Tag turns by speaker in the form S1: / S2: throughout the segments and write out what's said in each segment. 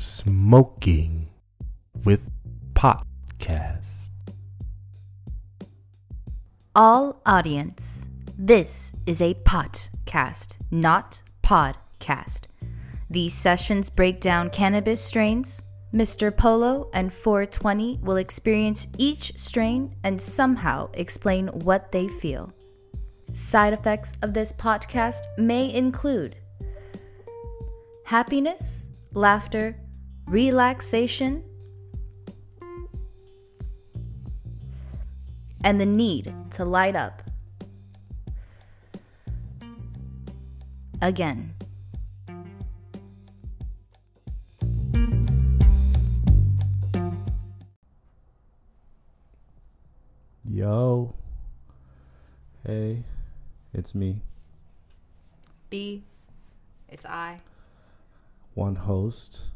S1: Smoking with Podcast.
S2: All audience, this is a podcast, not podcast. These sessions break down cannabis strains. Mr. Polo and 420 will experience each strain and somehow explain what they feel. Side effects of this podcast may include happiness, laughter, relaxation, and the need to light up. Again.
S1: Yo. Hey, it's me,
S2: B, it's I.
S1: one host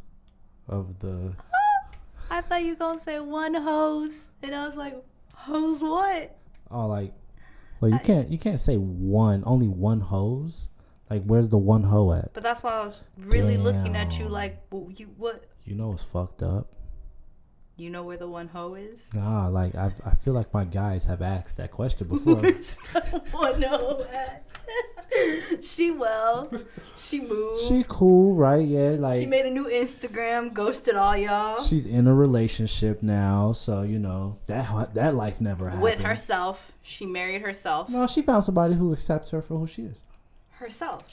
S1: of the.
S2: I thought you were gonna say one hose, and I was like, hose what?
S1: Oh, like, well, you can't you can't say one only one hose. Like, where's the one hoe at?
S2: But that's why I was really looking at you like, well, you what?
S1: You know it's fucked up.
S2: You know where the one hoe is?
S1: Nah, like I I feel like my guys have asked that question before.
S2: one hoe she well, she moved. She,
S1: cool, right? Yeah, like she
S2: made a new Instagram, ghosted all y'all
S1: she's in a relationship now, so you know that that life never happened.
S2: with herself. She married herself.
S1: No, she found somebody who accepts her for who she is.
S2: Herself.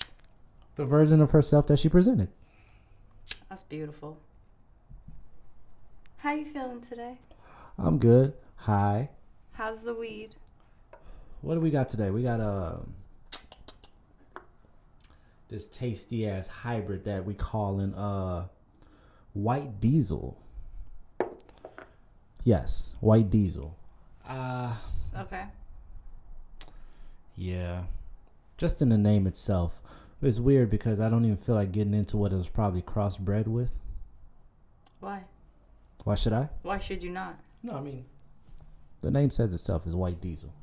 S1: The version of herself that she presented.
S2: That's beautiful. How you feeling today?
S1: I'm good. Hi.
S2: How's the weed?
S1: What do we got today? We got um this tasty ass hybrid that we call calling uh white diesel. Yes, white diesel. Uh
S2: Okay.
S1: yeah. Just in the name itself. It's weird because I don't even feel like getting into what it was probably crossbred with.
S2: Why?
S1: Why should I?
S2: Why should you not?
S1: No, I mean the name says itself is white diesel.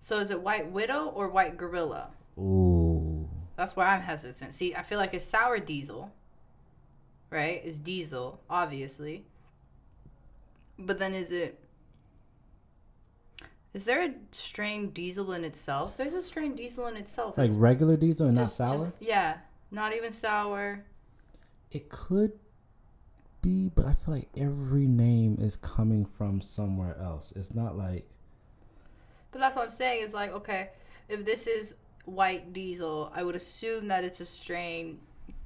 S2: So is it White Widow or White Gorilla?
S1: Ooh.
S2: That's where I'm hesitant. See, I feel like it's sour diesel, right? It's diesel, obviously. But then is it. Is there a strain diesel in itself? There's a strain diesel in itself.
S1: Like
S2: It's
S1: regular diesel and
S2: just-
S1: not sour?
S2: just- yeah, not even sour.
S1: It could be, but I feel like every name is coming from somewhere else. It's not like
S2: But that's what I'm saying is like, okay, if this is white diesel, I would assume that it's a strain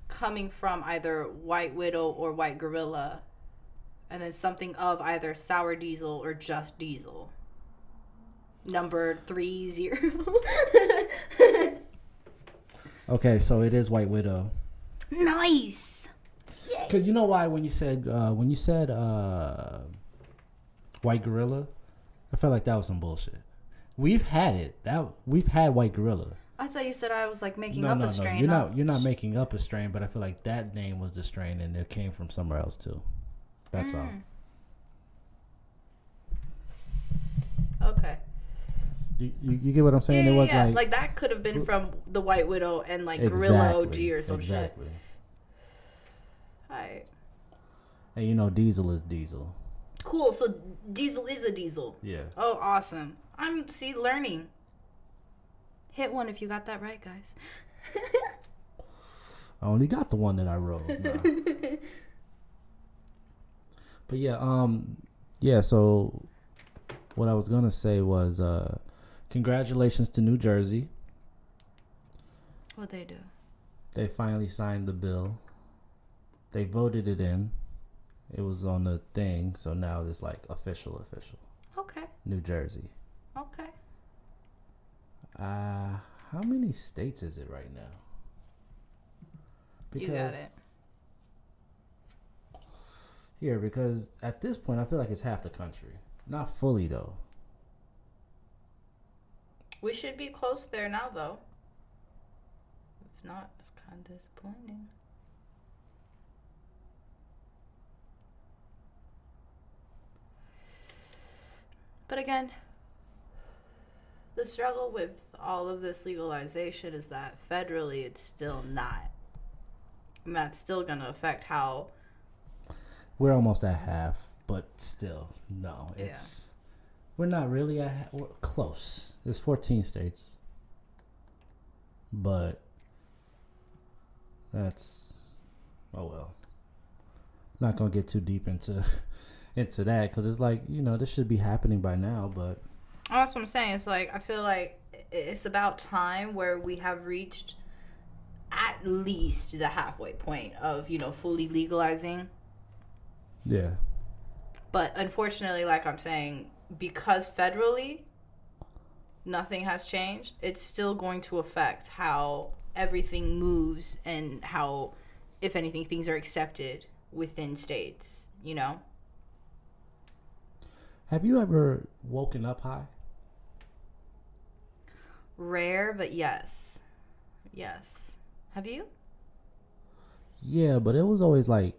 S2: coming from either white widow or white gorilla, and then something of either sour diesel or just diesel. Number three zero.
S1: okay, so it is White Widow.
S2: Nice.
S1: Cause you know why when you said uh, when you said uh, White Gorilla, I felt like that was some bullshit. We've had it. That we've had White Gorilla.
S2: I thought you said I was like making
S1: No,
S2: up
S1: no,
S2: a
S1: no.
S2: strain.
S1: You're not. You're not making up a strain, but I feel like that name was the strain, and it came from somewhere else too. That's all.
S2: Mm. Okay.
S1: You, you, you get what I'm saying?
S2: Yeah,
S1: it was
S2: yeah,
S1: like,
S2: like that could have been from the White Widow and like Gorilla OG or some
S1: exactly.
S2: shit. Alright.
S1: And you know, Diesel is Diesel.
S2: Cool. So diesel is a diesel.
S1: Yeah.
S2: Oh, awesome. I'm see learning. Hit one if you got that right, guys.
S1: I only got the one that I wrote. Nah. but yeah, um, yeah. So what I was gonna say was, uh, congratulations to New Jersey.
S2: What they do?
S1: They finally signed the bill. They voted it in. It was on the thing, so now it's like official, official.
S2: Okay.
S1: New Jersey.
S2: Okay.
S1: Uh, how many states is it right now?
S2: Because you got it.
S1: Here, because at this point, I feel like it's half the country. Not fully, though.
S2: We should be close there now, though. If not, it's kind of disappointing. But again, the struggle with all of this legalization is that federally it's still not And that's still gonna affect how
S1: We're almost at half, but still, no. It's we're not really at we're close. There's 14 states, but that's oh well. Not gonna get too deep into into that because it's like you know this should be happening by now, but
S2: Oh, that's what I'm saying. It's like I feel like it's about time where we have reached at least the halfway point of you know fully legalizing.
S1: yeah,
S2: But unfortunately, like I'm saying, because federally nothing has changed, it's still going to affect how everything moves and how, if anything, things are accepted within states. You know.
S1: have you ever woken up high?
S2: Rare, but yes. Yes. Have you?
S1: Yeah, but it was always like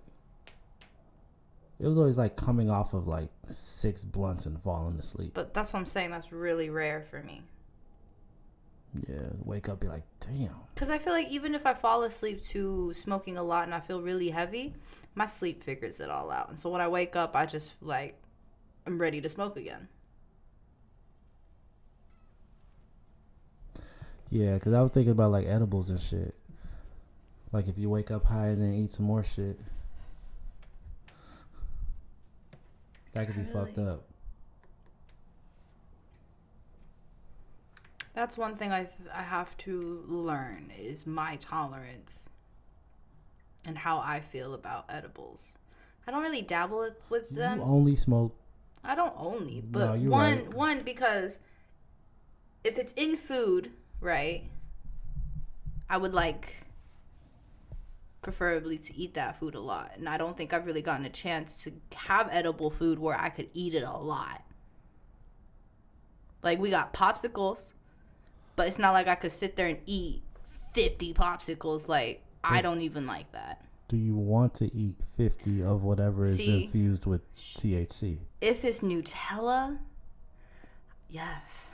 S1: it was always like coming off of like six blunts and falling asleep.
S2: But that's what I'm saying. That's really rare for me.
S1: Yeah, wake up be like, damn.
S2: Because I feel like even if I fall asleep to smoking a lot and I feel really heavy, my sleep figures it all out. And so when I wake up, I just like, I'm ready to smoke again.
S1: Yeah, because I was thinking about like edibles and shit. Like if you wake up high and then eat some more shit, that could be fucked up.
S2: That's one thing I, I have to learn is my tolerance and how I feel about edibles. I don't really dabble with- with
S1: You
S2: them.
S1: only smoke.
S2: I don't only,
S1: No,
S2: but
S1: you're
S2: one
S1: right.
S2: one because if it's in food, right? I would like preferably to eat that food a lot. And I don't think I've really gotten a chance to have edible food where I could eat it a lot. Like we got popsicles, but it's not like I could sit there and eat 50 popsicles like I don't even like that.
S1: Do you want to eat fifty of whatever is
S2: See?
S1: infused with THC?
S2: If it's Nutella, yes.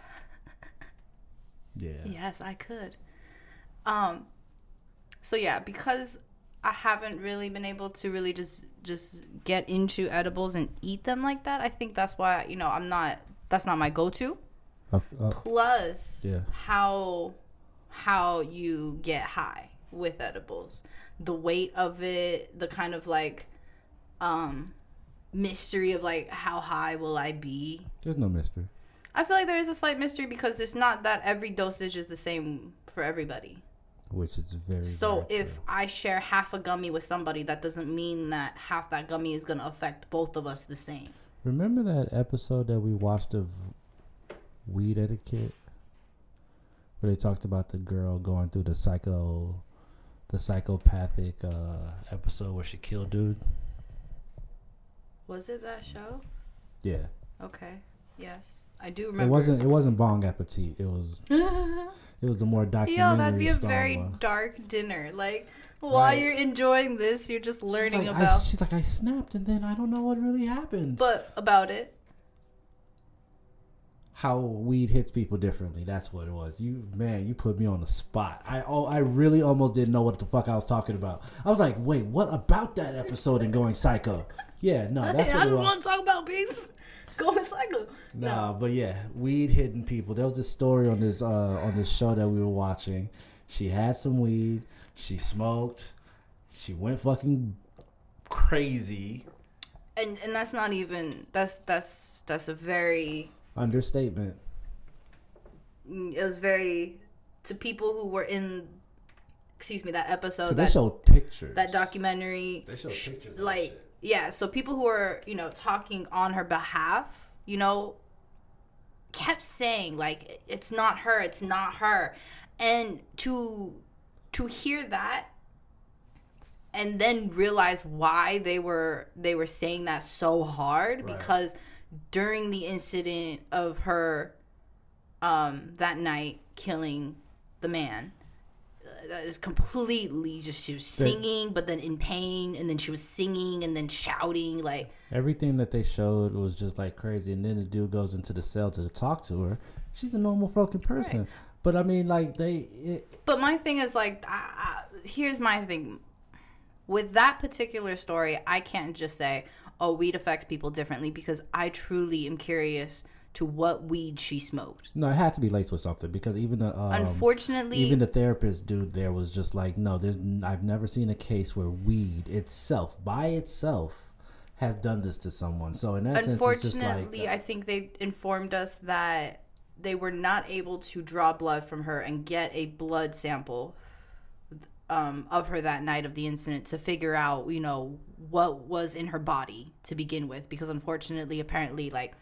S1: Yeah.
S2: Yes, I could. Um so yeah, because I haven't really been able to really just just get into edibles and eat them like that. I think that's why, you know, I'm not that's not my go-to.
S1: Uh, uh,
S2: Plus
S1: Yeah.
S2: how how you get high with edibles. The weight of it, the kind of like um mystery of like how high will I be?
S1: there's no mystery.
S2: I feel like there is a slight mystery because it's not that every dosage is the same for everybody.
S1: Which is very.
S2: So
S1: very
S2: if
S1: true.
S2: I share half a gummy with somebody, that doesn't mean that half that gummy is going to affect both of us the same.
S1: remember that episode that we watched of weed etiquette, where they talked about the girl going through the psycho, the psychopathic uh, episode where she killed dude.
S2: Was it that show?
S1: Yeah,
S2: Okay. Yes. I do remember.
S1: it wasn't. It wasn't Bong Appetit. It was. It was the more documentary.
S2: Yo, that'd be a very
S1: one.
S2: dark dinner. Like, while
S1: Right.
S2: you're enjoying this, you're just
S1: She's
S2: learning
S1: like, I-
S2: about
S1: she's like, I snapped, and then I don't know what really happened.
S2: but about it.
S1: How weed hits people differently. That's what it was. You man, you put me on the spot. I oh, I really almost didn't know what the fuck I was talking about. I was like, wait, what about that episode and going psycho? Yeah, no, that's
S2: I just want to talk about being going psycho.
S1: Nah, but yeah, weed hitting people. There was this story on this uh on this show that we were watching. She had some weed. She smoked. She went fucking crazy.
S2: And and that's not even that's that's that's a very
S1: Understatement.
S2: it was very to people who were in excuse me that episode
S1: 'Cause they
S2: that
S1: showed pictures.
S2: that documentary
S1: They showed pictures. of that
S2: like
S1: shit.
S2: Yeah so people who are you know talking on her behalf you know kept saying like it's not her it's not her and to to hear that and then realize why they were they were saying that so hard
S1: Right.
S2: because during the incident of her um that night killing the man is completely just she was singing but then in pain and then she was singing and then shouting like
S1: Everything that they showed was just like crazy, and then the dude goes into the cell to talk to her. She's a normal fucking person, but I mean, like they, it,
S2: but my thing is like I, I, here's my thing. With that particular story, I can't just say, "Oh, weed affects people differently," because I truly am curious to what weed she smoked.
S1: No, it had to be laced with something because even the um,
S2: Unfortunately,
S1: even the therapist dude there was just like, no, there's I've never seen a case where weed itself by itself has done this to someone. So in essence, it's just like
S2: unfortunately, I think they informed us that they were not able to draw blood from her and get a blood sample um, of her that night of the incident to figure out, you know, what was in her body to begin with. Because unfortunately, apparently, like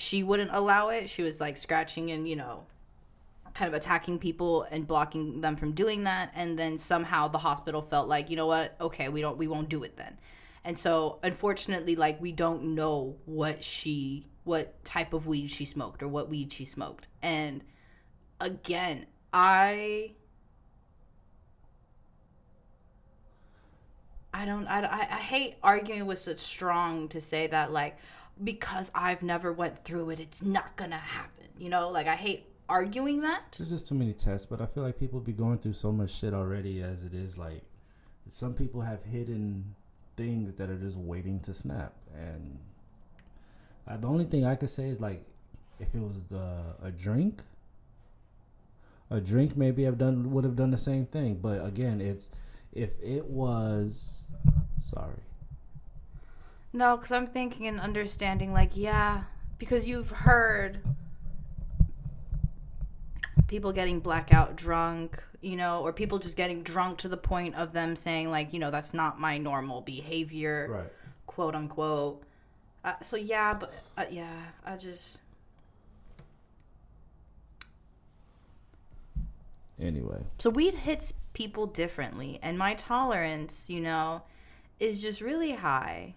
S2: she wouldn't allow it. She was like scratching and you know, kind of attacking people and blocking them from doing that. And then somehow the hospital felt like, you know what? Okay, we don't, we won't do it then. And so, unfortunately, like we don't know what she, what type of weed she smoked or what weed she smoked. And again, I, I don't, I, I, hate arguing with such strong to say that like because I've never went through it, it's not gonna happen. You know, like I hate arguing that.
S1: There's just too many tests, but I feel like people be going through so much shit already as it is. Like, some people have hidden things that are just waiting to snap, and uh, the only thing I could say is like, if it was uh, a drink, a drink maybe I've done would have done the same thing. But again, it's if it was sorry.
S2: No, because I'm thinking and understanding, like, yeah, because you've heard people getting blackout drunk, you know, or people just getting drunk to the point of them saying, like, you know, that's not my normal behavior,
S1: Right.
S2: quote unquote. Uh, so, yeah, but uh, yeah, I just.
S1: Anyway,
S2: So weed hits people differently, and my tolerance, you know, is just really high.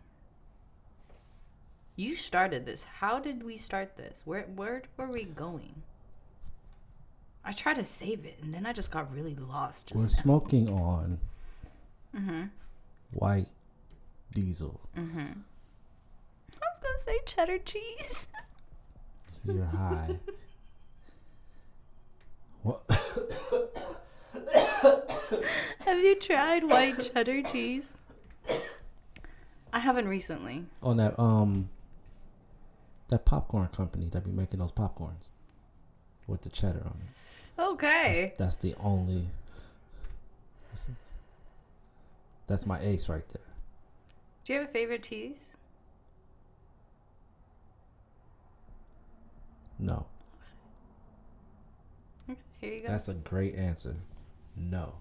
S2: You started this. How did we start this? Where where were we going? I tried to save it, and then I just got really lost. Just
S1: we're
S2: now.
S1: smoking on
S2: Mm-hmm.
S1: white diesel. Mhm.
S2: I was gonna say cheddar cheese.
S1: You're high. what?
S2: Have you tried white cheddar cheese? I haven't recently.
S1: on that um that popcorn company that be making those popcorns with the cheddar on it.
S2: Okay.
S1: That's the only. That's, that's my ace right there.
S2: Do you have a favorite cheese?
S1: No,
S2: Okay, Here you go.
S1: that's a great answer. No,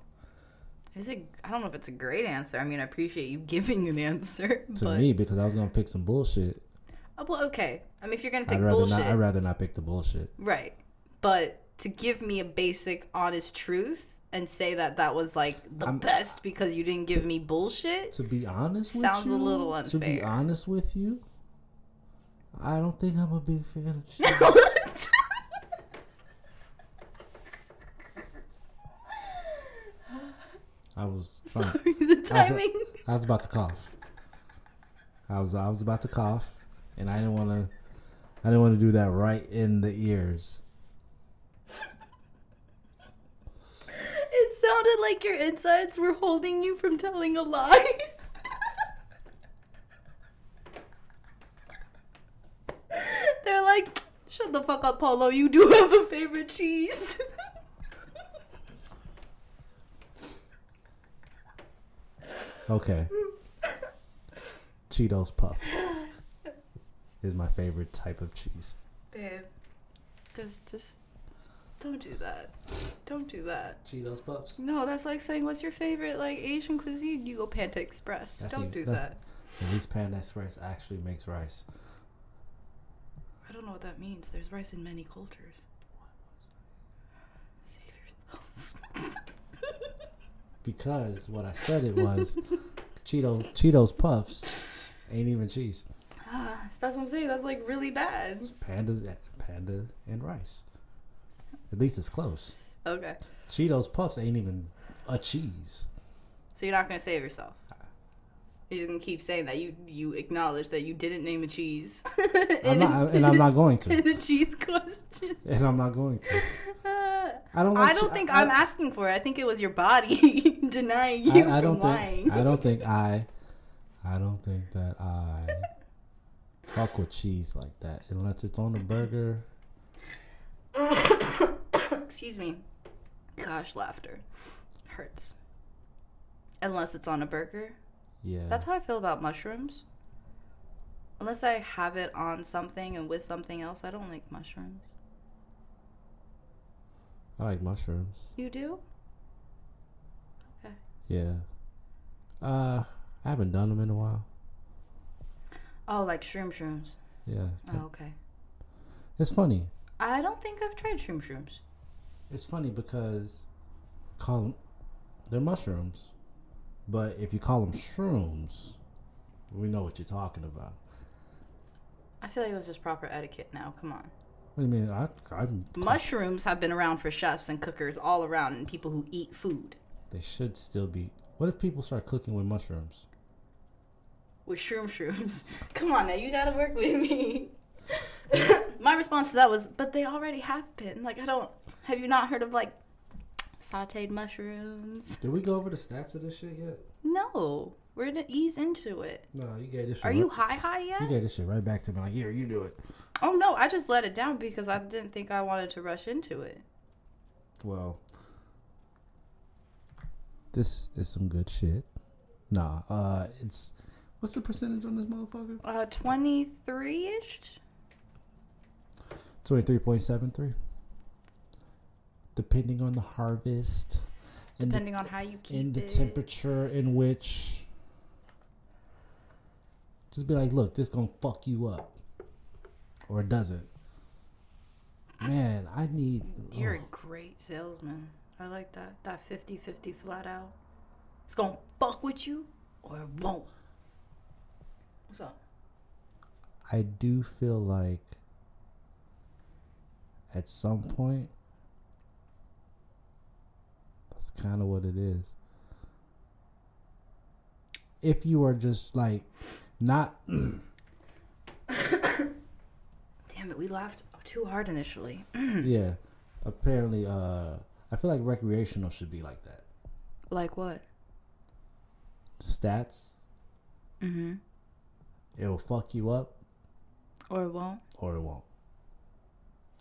S2: Is it? I don't know if it's a great answer. I mean, I appreciate you giving an answer,
S1: to
S2: but
S1: me because I was gonna pick some bullshit.
S2: Oh, well, okay. I mean, if you're gonna pick
S1: I'd rather
S2: bullshit,
S1: not. I'd rather not pick the bullshit.
S2: right? But to give me a basic, honest truth and say that that was like the
S1: I'm-
S2: best because you didn't give me bullshit.
S1: To be honest,
S2: Sounds a
S1: you,
S2: little
S1: To be honest with you, I don't think I'm a big fan of cheese. I was trying.
S2: Sorry, the timing.
S1: I was about to cough. I was I was about to cough, and I didn't want to. I didn't want to do that right in the ears.
S2: It sounded like your insides were holding you from telling a lie. They're like, shut the fuck up, Polo. You do have a favorite cheese.
S1: Okay. Cheetos puffs is my favorite type of cheese.
S2: Babe, just, just don't do that. Don't do that.
S1: Cheetos puffs.
S2: No, that's like saying, what's your favorite like Asian cuisine? You go Panda Express.
S1: That's
S2: don't
S1: even-
S2: do that.
S1: At least Panda Express actually makes rice.
S2: I don't know what that means. There's rice in many cultures. Save yourself.
S1: Because what I said it was Cheeto Cheetos puffs ain't even cheese.
S2: That's what I'm saying. That's like really bad.
S1: It's pandas panda and rice. At least it's close.
S2: Okay.
S1: Cheetos puffs ain't even a cheese.
S2: So you're not gonna save yourself. You're just gonna keep saying that you you acknowledge that you didn't name a cheese.
S1: I'm not, and I'm not going to.
S2: the cheese question.
S1: And I'm not going to.
S2: Uh,
S1: I don't.
S2: I don't
S1: chi-
S2: think
S1: I,
S2: I'm asking for it. I think it was your body denying you
S1: I, I
S2: from
S1: don't
S2: lying.
S1: think. I don't think I. I don't think that I fuck with cheese like that unless it's on a burger.
S2: Excuse me. Gosh, laughter hurts. Unless it's on a burger.
S1: Yeah.
S2: That's how I feel about mushrooms. Unless I have it on something and with something else, I don't like mushrooms.
S1: I like mushrooms.
S2: You do? Okay.
S1: Yeah. Uh, I haven't done them in a while.
S2: Oh, like shroom shrooms.
S1: Yeah.
S2: Oh, okay.
S1: It's funny.
S2: I don't think I've tried shroom shrooms.
S1: It's funny because call them they're mushrooms, but if you call them shrooms, we know what you're talking about.
S2: I feel like that's just proper etiquette now. Come on.
S1: What do you mean? I, I'm.
S2: Mushrooms have been around for chefs and cookers all around and people who eat food.
S1: They should still be. What if people start cooking with mushrooms?
S2: With shroom shrooms. Come on now, you gotta work with me. My response to that was, but they already have been. Like, I don't. Have you not heard of like sauteed mushrooms?
S1: Did we go over the stats of this shit yet?
S2: No, we're gonna ease into it.
S1: No, you gave this. Shit
S2: Are
S1: right,
S2: you high high yet?
S1: You gave this shit right back to me. Like, here, you do it.
S2: Oh no, I just let it down because I didn't think I wanted to rush into it.
S1: Well, this is some good shit. Nah, uh, it's what's the percentage on this motherfucker?
S2: Uh, twenty three ish.
S1: Twenty three point seven three. Depending on the harvest, and the,
S2: Depending on how you keep
S1: in the temperature in which. Just be like, look, this gonna fuck you up, or it doesn't. Man, I need.
S2: You're a great salesman. I like that. That 50-50 flat out. It's gonna fuck with you or it won't. What's up?
S1: I do feel like at some point that's kind of what it is. If you are just like not
S2: Damn it, we laughed too hard initially.
S1: yeah, apparently uh I feel like recreational should be like that.
S2: like what?
S1: Stats,
S2: Mm-hmm.
S1: It'll fuck you up
S2: Or it won't.
S1: or it won't.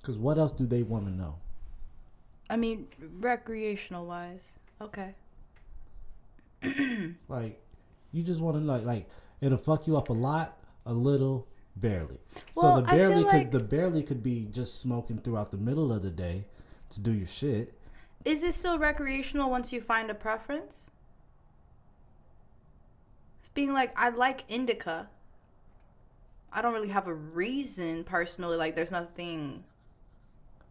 S1: Cuz what else do they want to know?
S2: I mean, recreational wise. Okay.
S1: Like, you just want to like like it'll fuck you up a lot, a little, barely.
S2: Well,
S1: so the barely could
S2: like-
S1: the barely could be just smoking throughout the middle of the day to do your shit.
S2: Is it still recreational once you find a preference? Being like, I like indica. I don't really have a reason personally. Like, there's nothing.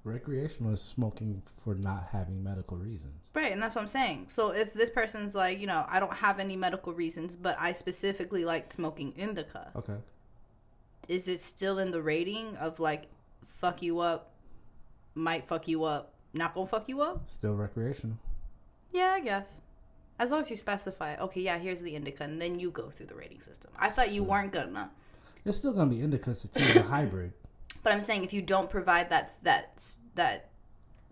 S1: Recreational is smoking for not having medical reasons.
S2: Right, and that's what I'm saying. So if this person's like, you know, I don't have any medical reasons, but I specifically like smoking indica,
S1: Okay.
S2: is it still in the rating of like, fuck you up, might fuck you up, not gonna fuck you up?
S1: Still recreational.
S2: Yeah, I guess. As long as you specify, okay, yeah, here's the indica, and then you go through the rating system. I thought you
S1: So-
S2: weren't gonna,
S1: It's still gonna be indica sativa hybrid.
S2: but I'm saying if you don't provide that that that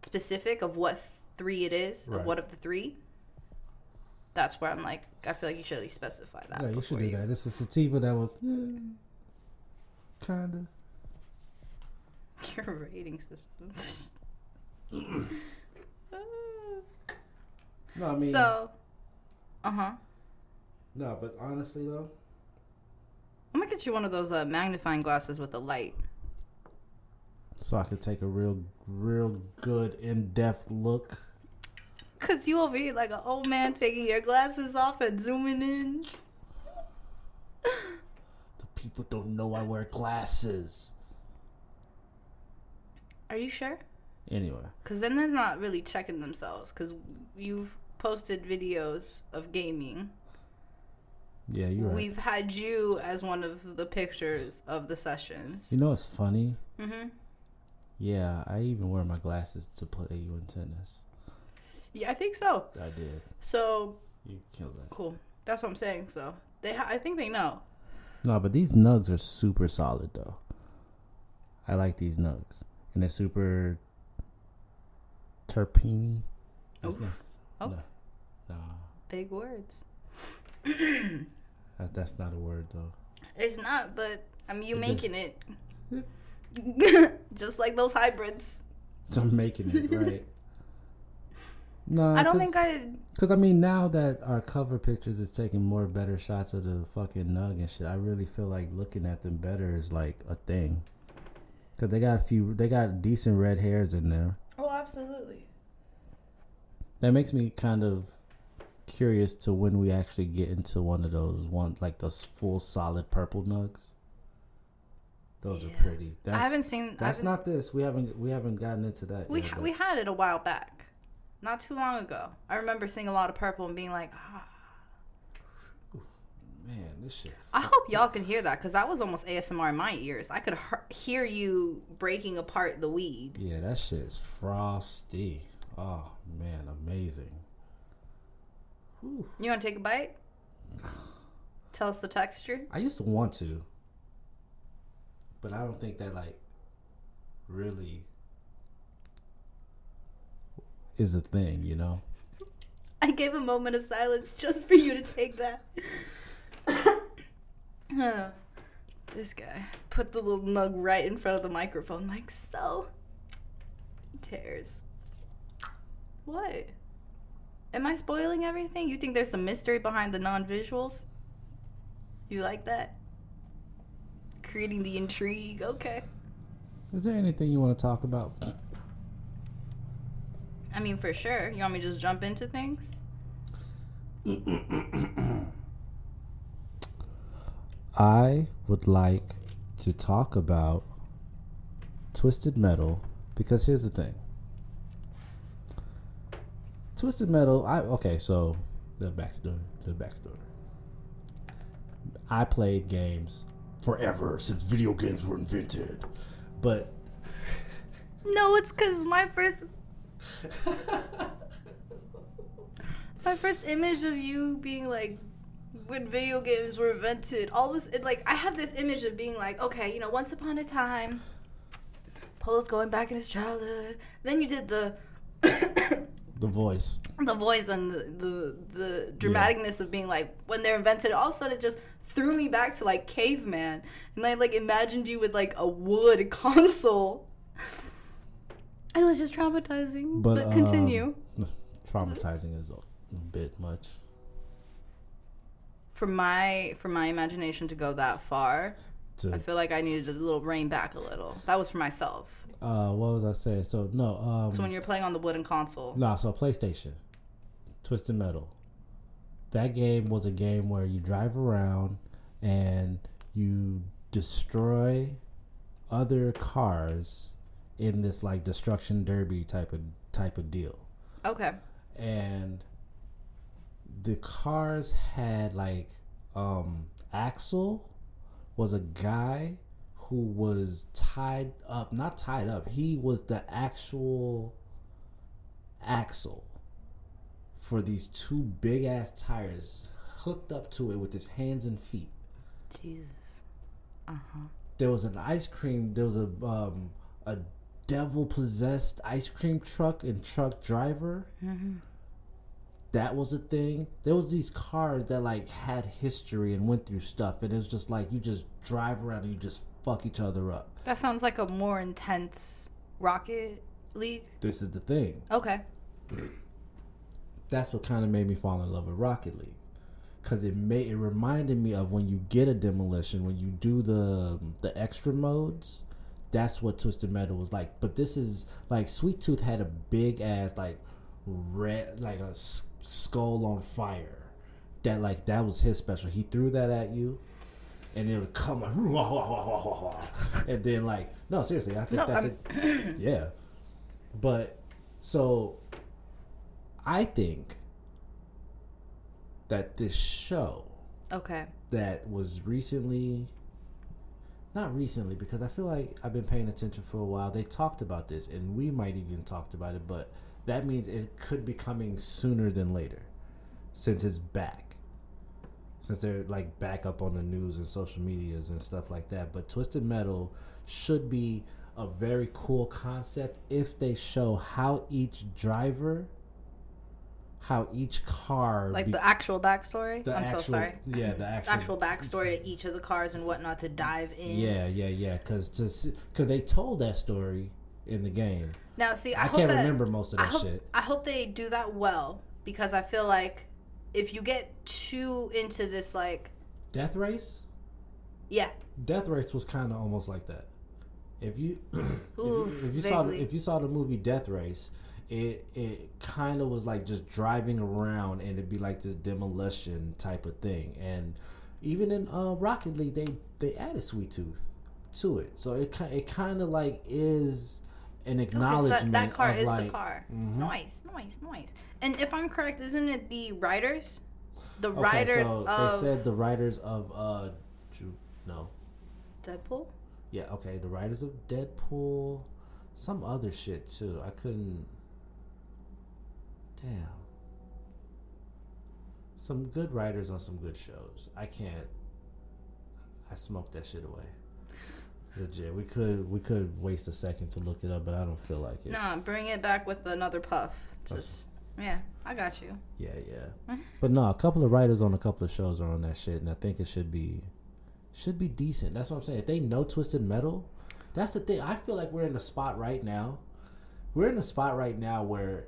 S2: specific of what three it is,
S1: Right.
S2: of what of the three, that's where I'm like, I feel like you should at least specify that.
S1: Yeah, you should do that. It's a sativa that was yeah, kinda.
S2: Your rating system.
S1: No, I mean
S2: so, uh huh.
S1: no, but honestly though,
S2: I'm gonna get you one of those uh, magnifying glasses with a light.
S1: so I could take a real, real good in depth look.
S2: Cause you over here like an old man taking your glasses off and zooming in.
S1: The people don't know I wear glasses.
S2: Are you sure?
S1: Anyway,
S2: Cause then they're not really checking themselves. Cause you've posted videos of gaming.
S1: Yeah, you're right.
S2: We've had you as one of the pictures of the sessions.
S1: You know what's funny?
S2: Mm-hmm.
S1: Yeah, I even wear my glasses to play you in tennis.
S2: Yeah, I think so.
S1: I did.
S2: So
S1: You killed that.
S2: cool. That's what I'm saying. So they, ha- I think they know.
S1: No, but these nugs are super solid though. I like these nugs, and they're super terpene.
S2: Oh.
S1: no, no,
S2: Big words.
S1: that, that's not a word though.
S2: It's not, but I mean, you
S1: It is.
S2: making it. Just like those hybrids.
S1: So I'm making it right. No,
S2: I don't think I.
S1: Because I mean, now that our cover pictures is taking more better shots of the fucking nug and shit, I really feel like looking at them better is like a thing. Because they got a few, they got decent red hairs in there.
S2: Oh, absolutely.
S1: That makes me kind of curious to when we actually get into one of those one like those full solid purple nugs. Those
S2: Yeah.
S1: are pretty. That's,
S2: I haven't seen.
S1: That's
S2: haven't-
S1: not this. We haven't we haven't gotten into that.
S2: We
S1: yet,
S2: ha- we had it a while back, not too long ago. I remember seeing a lot of purple and being like, ah.
S1: man, this shit.
S2: I hope y'all can hear that because that was almost ASMR in my ears. I could he- hear you breaking apart the weed.
S1: Yeah, that shit is frosty. Oh man, amazing. Whew.
S2: You want to take a bite? Tell us the texture.
S1: I used to want to, but I don't think that like really is a thing, you know.
S2: I gave a moment of silence just for you to take that. Huh. this guy put the little nug right in front of the microphone, like so. Tears. What? Am I spoiling everything? You think there's some mystery behind the non visuals? You like that? Creating the intrigue. Okay.
S1: Is there anything you want to talk about?
S2: I mean, for sure. You want me to just jump into things?
S1: I would like to talk about Twisted Metal because here's the thing. Twisted Metal, I okay, so the backstory, the backstory. I played games forever since video games were invented, but
S2: No, it's because my first. my first image of you being like, when video games were invented, all this, it, like, I had this image of being like, okay, you know, once upon a time, Polo's going back in his childhood. Then you did the.
S1: The voice.
S2: the voice and the, the the dramaticness of being like when they're invented all of a sudden it just threw me back to like caveman. And i like imagined you with like a wood console. It was just traumatizing. But,
S1: But,
S2: continue.
S1: um, traumatizing is a bit much.
S2: for my for my imagination to go that far
S1: To
S2: i feel like i needed a little rein back a little. That was for myself
S1: uh, what was I saying? So no, um,
S2: so when you're playing on the wooden console
S1: No, so PlayStation, Twisted Metal. That game was a game where you drive around and you destroy other cars in this like destruction derby type of type of deal.
S2: okay
S1: And the cars had like um Axel was a guy who was tied up, not tied up. He was the actual axle for these two big ass tires hooked up to it with his hands and feet.
S2: jesus Uh huh.
S1: There was an ice cream. There was a um, a devil possessed ice cream truck and truck driver. That was a thing. There was these cars that like had history and went through stuff, and it was just like you just drive around and you just fuck each other up.
S2: that sounds like a more intense rocket league
S1: This is the thing.
S2: okay
S1: that's what kind of made me fall in love with Rocket League. Cause it made it reminded me of when you get a demolition, when you do the the extra modes. That's what Twisted Metal was like. But this is like Sweet Tooth had a big ass like red like a s- skull on fire. That like that was his special. He threw that at you, and it would come like, and then like no seriously, I think
S2: No,
S1: that's
S2: I'm-
S1: it. yeah, but so I think that this show
S2: okay
S1: that was recently not recently because I feel like I've been paying attention for a while. They talked about this and we might even talked about it, but that means it could be coming sooner than later since it's back. Since they're like back up on the news and social medias and stuff like that. But Twisted Metal should be a very cool concept if they show how each driver, how each car,
S2: Like
S1: be-
S2: the actual backstory.
S1: the
S2: I'm
S1: actual,
S2: so sorry.
S1: yeah, the actual,
S2: Actual backstory to each of the cars and whatnot to dive in.
S1: yeah, yeah, yeah, because because they told that story in the game.
S2: Now, see, I,
S1: I, can't
S2: that,
S1: remember most of
S2: I
S1: that
S2: hope,
S1: shit.
S2: I hope they do that well because I feel like if you get too into this, like,
S1: Death Race,
S2: yeah,
S1: Death Race was kind of almost like that. If you if
S2: Oof,
S1: you, if you saw if you saw the movie Death Race, it it kind of was like just driving around and it'd be like this demolition type of thing. And even in uh, Rocket League, they they added Sweet Tooth to it, so it it kind of like is an
S2: Okay, so that, that car is
S1: like
S2: the car.
S1: Mhm.
S2: Nice, nice, nice. And if I'm correct, isn't it the writers? The
S1: Okay,
S2: writers
S1: so
S2: of
S1: they said the writers of uh, Ju- no,
S2: Deadpool.
S1: Yeah, okay. The writers of Deadpool, some other shit too. I couldn't. Damn. Some good writers on some good shows. I can't. I smoked that shit away. Legit. We could we could waste a second to look it up, but I don't feel like it.
S2: Nah, bring it back with another puff. Just yeah, I got you.
S1: Yeah, yeah. but no, a couple of writers on a couple of shows are on that shit, and I think it should be should be decent. That's what I'm saying. If they know Twisted Metal, that's the thing. I feel like we're in a spot right now. We're in a spot right now where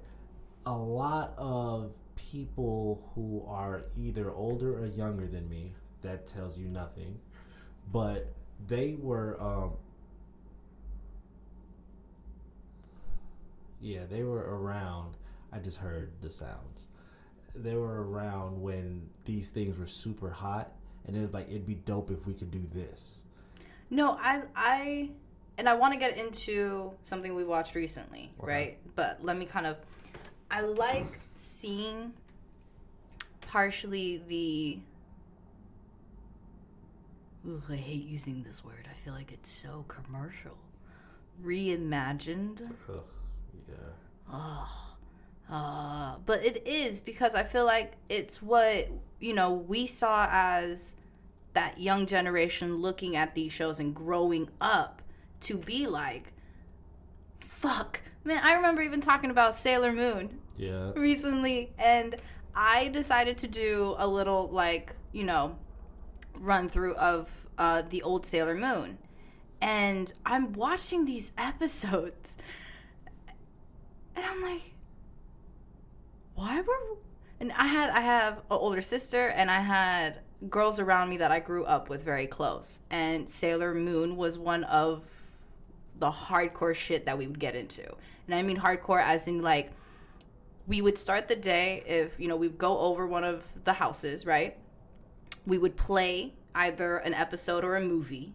S1: a lot of people who are either older or younger than me, that tells you nothing, but they were um yeah, they were around. I just heard the sounds. They were around when these things were super hot, and it was like it'd be dope if we could do this.
S2: No, I I and I want to get into something we watched recently, right? But let me kind of I like seeing partially the Ugh, I hate using this word. I feel like it's so commercial. Reimagined.
S1: Ugh, yeah.
S2: Uh, but it is because I feel like it's what, you know, we saw as that young generation looking at these shows and growing up to be like, fuck. Man, I remember even talking about Sailor Moon
S1: Yeah.
S2: recently and I decided to do a little like, you know, run through of uh, the old Sailor Moon. And I'm watching these episodes and I'm like, why were and I had I have an older sister and I had girls around me that I grew up with very close. And Sailor Moon was one of the hardcore shit that we would get into. And I mean hardcore as in like we would start the day if you know we'd go over one of the houses right we would play either an episode or a movie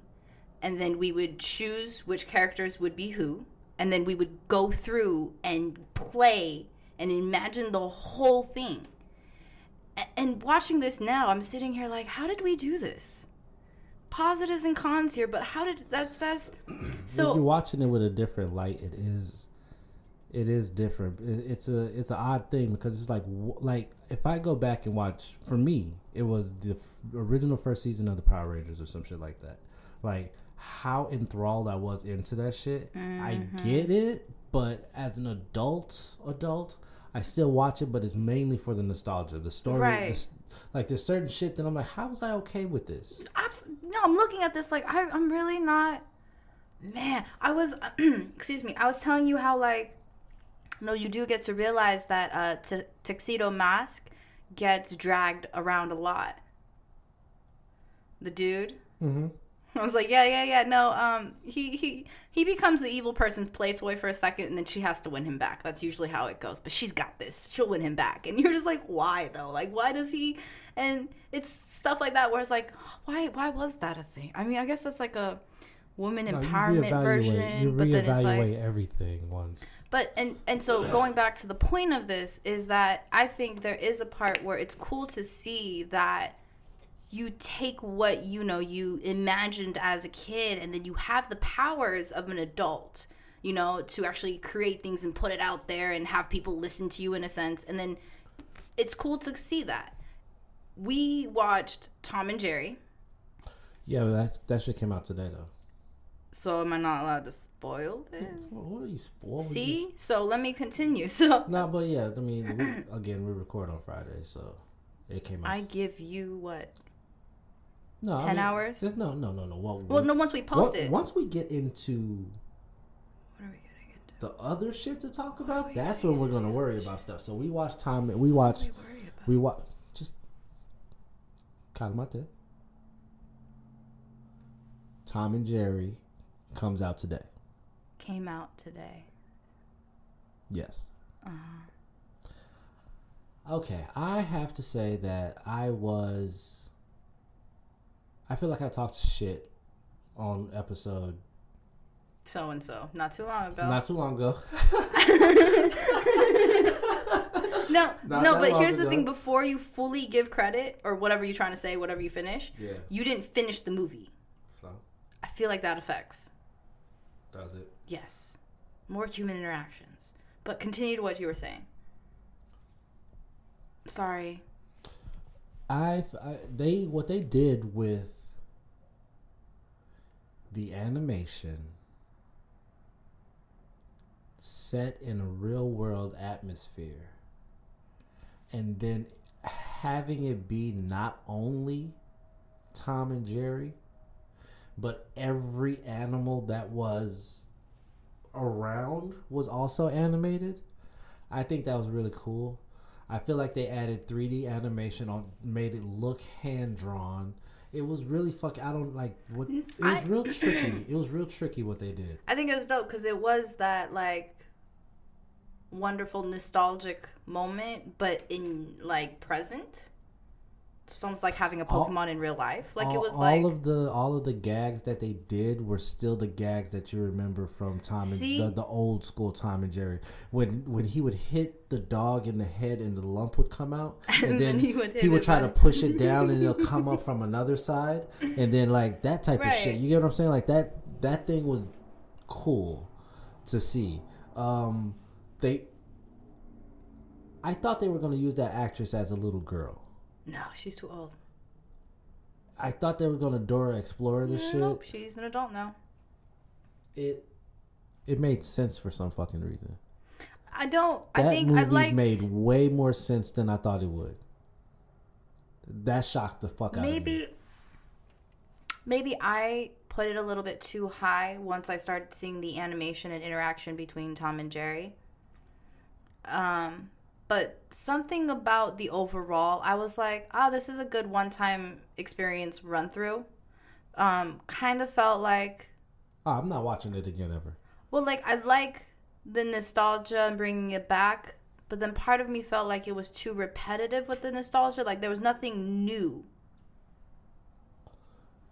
S2: and then we would choose which characters would be who and then we would go through and play and imagine the whole thing. And watching this now i'm sitting here like how did we do this? Positives and cons here but how did that's that's
S1: when
S2: so
S1: you're watching it with a different light, it is, it is different. It's a it's an odd thing because it's like like if I go back and watch, for me, it was the f- original first season of the Power Rangers or some shit like that. Like how enthralled I was into that shit. I
S2: Mm-hmm.
S1: get it, but as an adult, adult. I still watch it, but it's mainly for the nostalgia, the story.
S2: Right.
S1: s- like there's certain shit that I'm like, how was I okay with this?
S2: abs- no, I'm looking at this like I, I'm really not. Man, I was, excuse me, I was telling you how like, no, you do get to realize that uh, t- tuxedo mask gets dragged around a lot. The dude.
S1: Mm-hmm.
S2: I was like, yeah, yeah, yeah. No, um, he he he becomes the evil person's play toy for a second, and then she has to win him back. That's usually how it goes. But she's got this. She'll win him back, and you're just like, why though? Like, why does he? And it's stuff like that where it's like, why why was that a thing? I mean, I guess that's like a woman
S1: No, you
S2: empowerment
S1: reevaluate-
S2: version,
S1: You
S2: but then it's like,
S1: reevaluate everything once.
S2: but and and so going back to the point of this is that I think there is a part where it's cool to see that you take what you know you imagined as a kid and then you have the powers of an adult you know to actually create things and put it out there and have people listen to you in a sense and then it's cool to see that we watched tom and jerry
S1: Yeah, that that shit came out today though.
S2: So am I not allowed to spoil this?
S1: What, are you spoiling?
S2: See? So let me continue. So
S1: No, but yeah, I mean, we, again, we record on Friday, so it came out.
S2: I give you what?
S1: no,
S2: 10 hours?
S1: There's no, no, no, no. Well,
S2: Well, no, once we post it.
S1: Once we get into
S2: What are we getting into?
S1: the other shit to talk about, that's when we're gonna worry about stuff. So we watch time. We watch.
S2: We?
S1: We watch. Just calmate. Tom and Jerry comes out today.
S2: Came out today.
S1: Yes. Uh-huh. Okay, I have to say that I was. I feel like I talked shit on episode
S2: So and so. Not too long ago.
S1: not too long ago.
S2: no,
S1: Not
S2: no, but here's the thing before you fully give credit or whatever you're trying to say, whatever you finish,
S1: Yeah.
S2: you didn't finish the movie.
S1: So
S2: I feel like that affects.
S1: Does it?
S2: Yes. More human interactions. But continue to what you were saying. Sorry.
S1: I, I they what they did with the animation set in a real world atmosphere and then having it be not only Tom and Jerry but every animal that was around was also animated. I think that was really cool. I feel like they added 3D animation on, made it look hand drawn. It was really fuck. I don't like what. Mm, it was
S2: I-
S1: real tricky. It was real tricky what they did.
S2: I think it was dope because it was that like wonderful nostalgic moment, but in like present. It's almost like having a
S1: All-
S2: Pokemon in real life. Like
S1: all,
S2: it was
S1: all
S2: like
S1: of the all of the gags that they did were still the gags that you remember from Tom and the, the old school Tom and Jerry. When when he would hit the dog in the head and the lump would come out, and,
S2: And
S1: then
S2: then he would he would
S1: try to push it down and it'll come up from another side, and then like that type of shit. You get what I'm saying? Like that that thing was cool to see. Um, they. I thought they were going to use that actress as a little girl.
S2: No, she's too old.
S1: I thought they were going to Dora Explorer this shit.
S2: Nope, she's an adult now.
S1: it it made sense for some fucking reason.
S2: I don't.
S1: That
S2: I think
S1: movie
S2: I like
S1: made way more sense than I thought it would. That shocked the fuck out of me.
S2: maybe maybe I put it a little bit too high once I started seeing the animation and interaction between Tom and Jerry. Um, but something about the overall, I was like, oh, this is a good one-time experience run through. Um, kind of felt like
S1: Oh, I'm not watching it again ever.
S2: Well, like I like the nostalgia and bringing it back, but then part of me felt like it was too repetitive with the nostalgia. Like there was nothing new.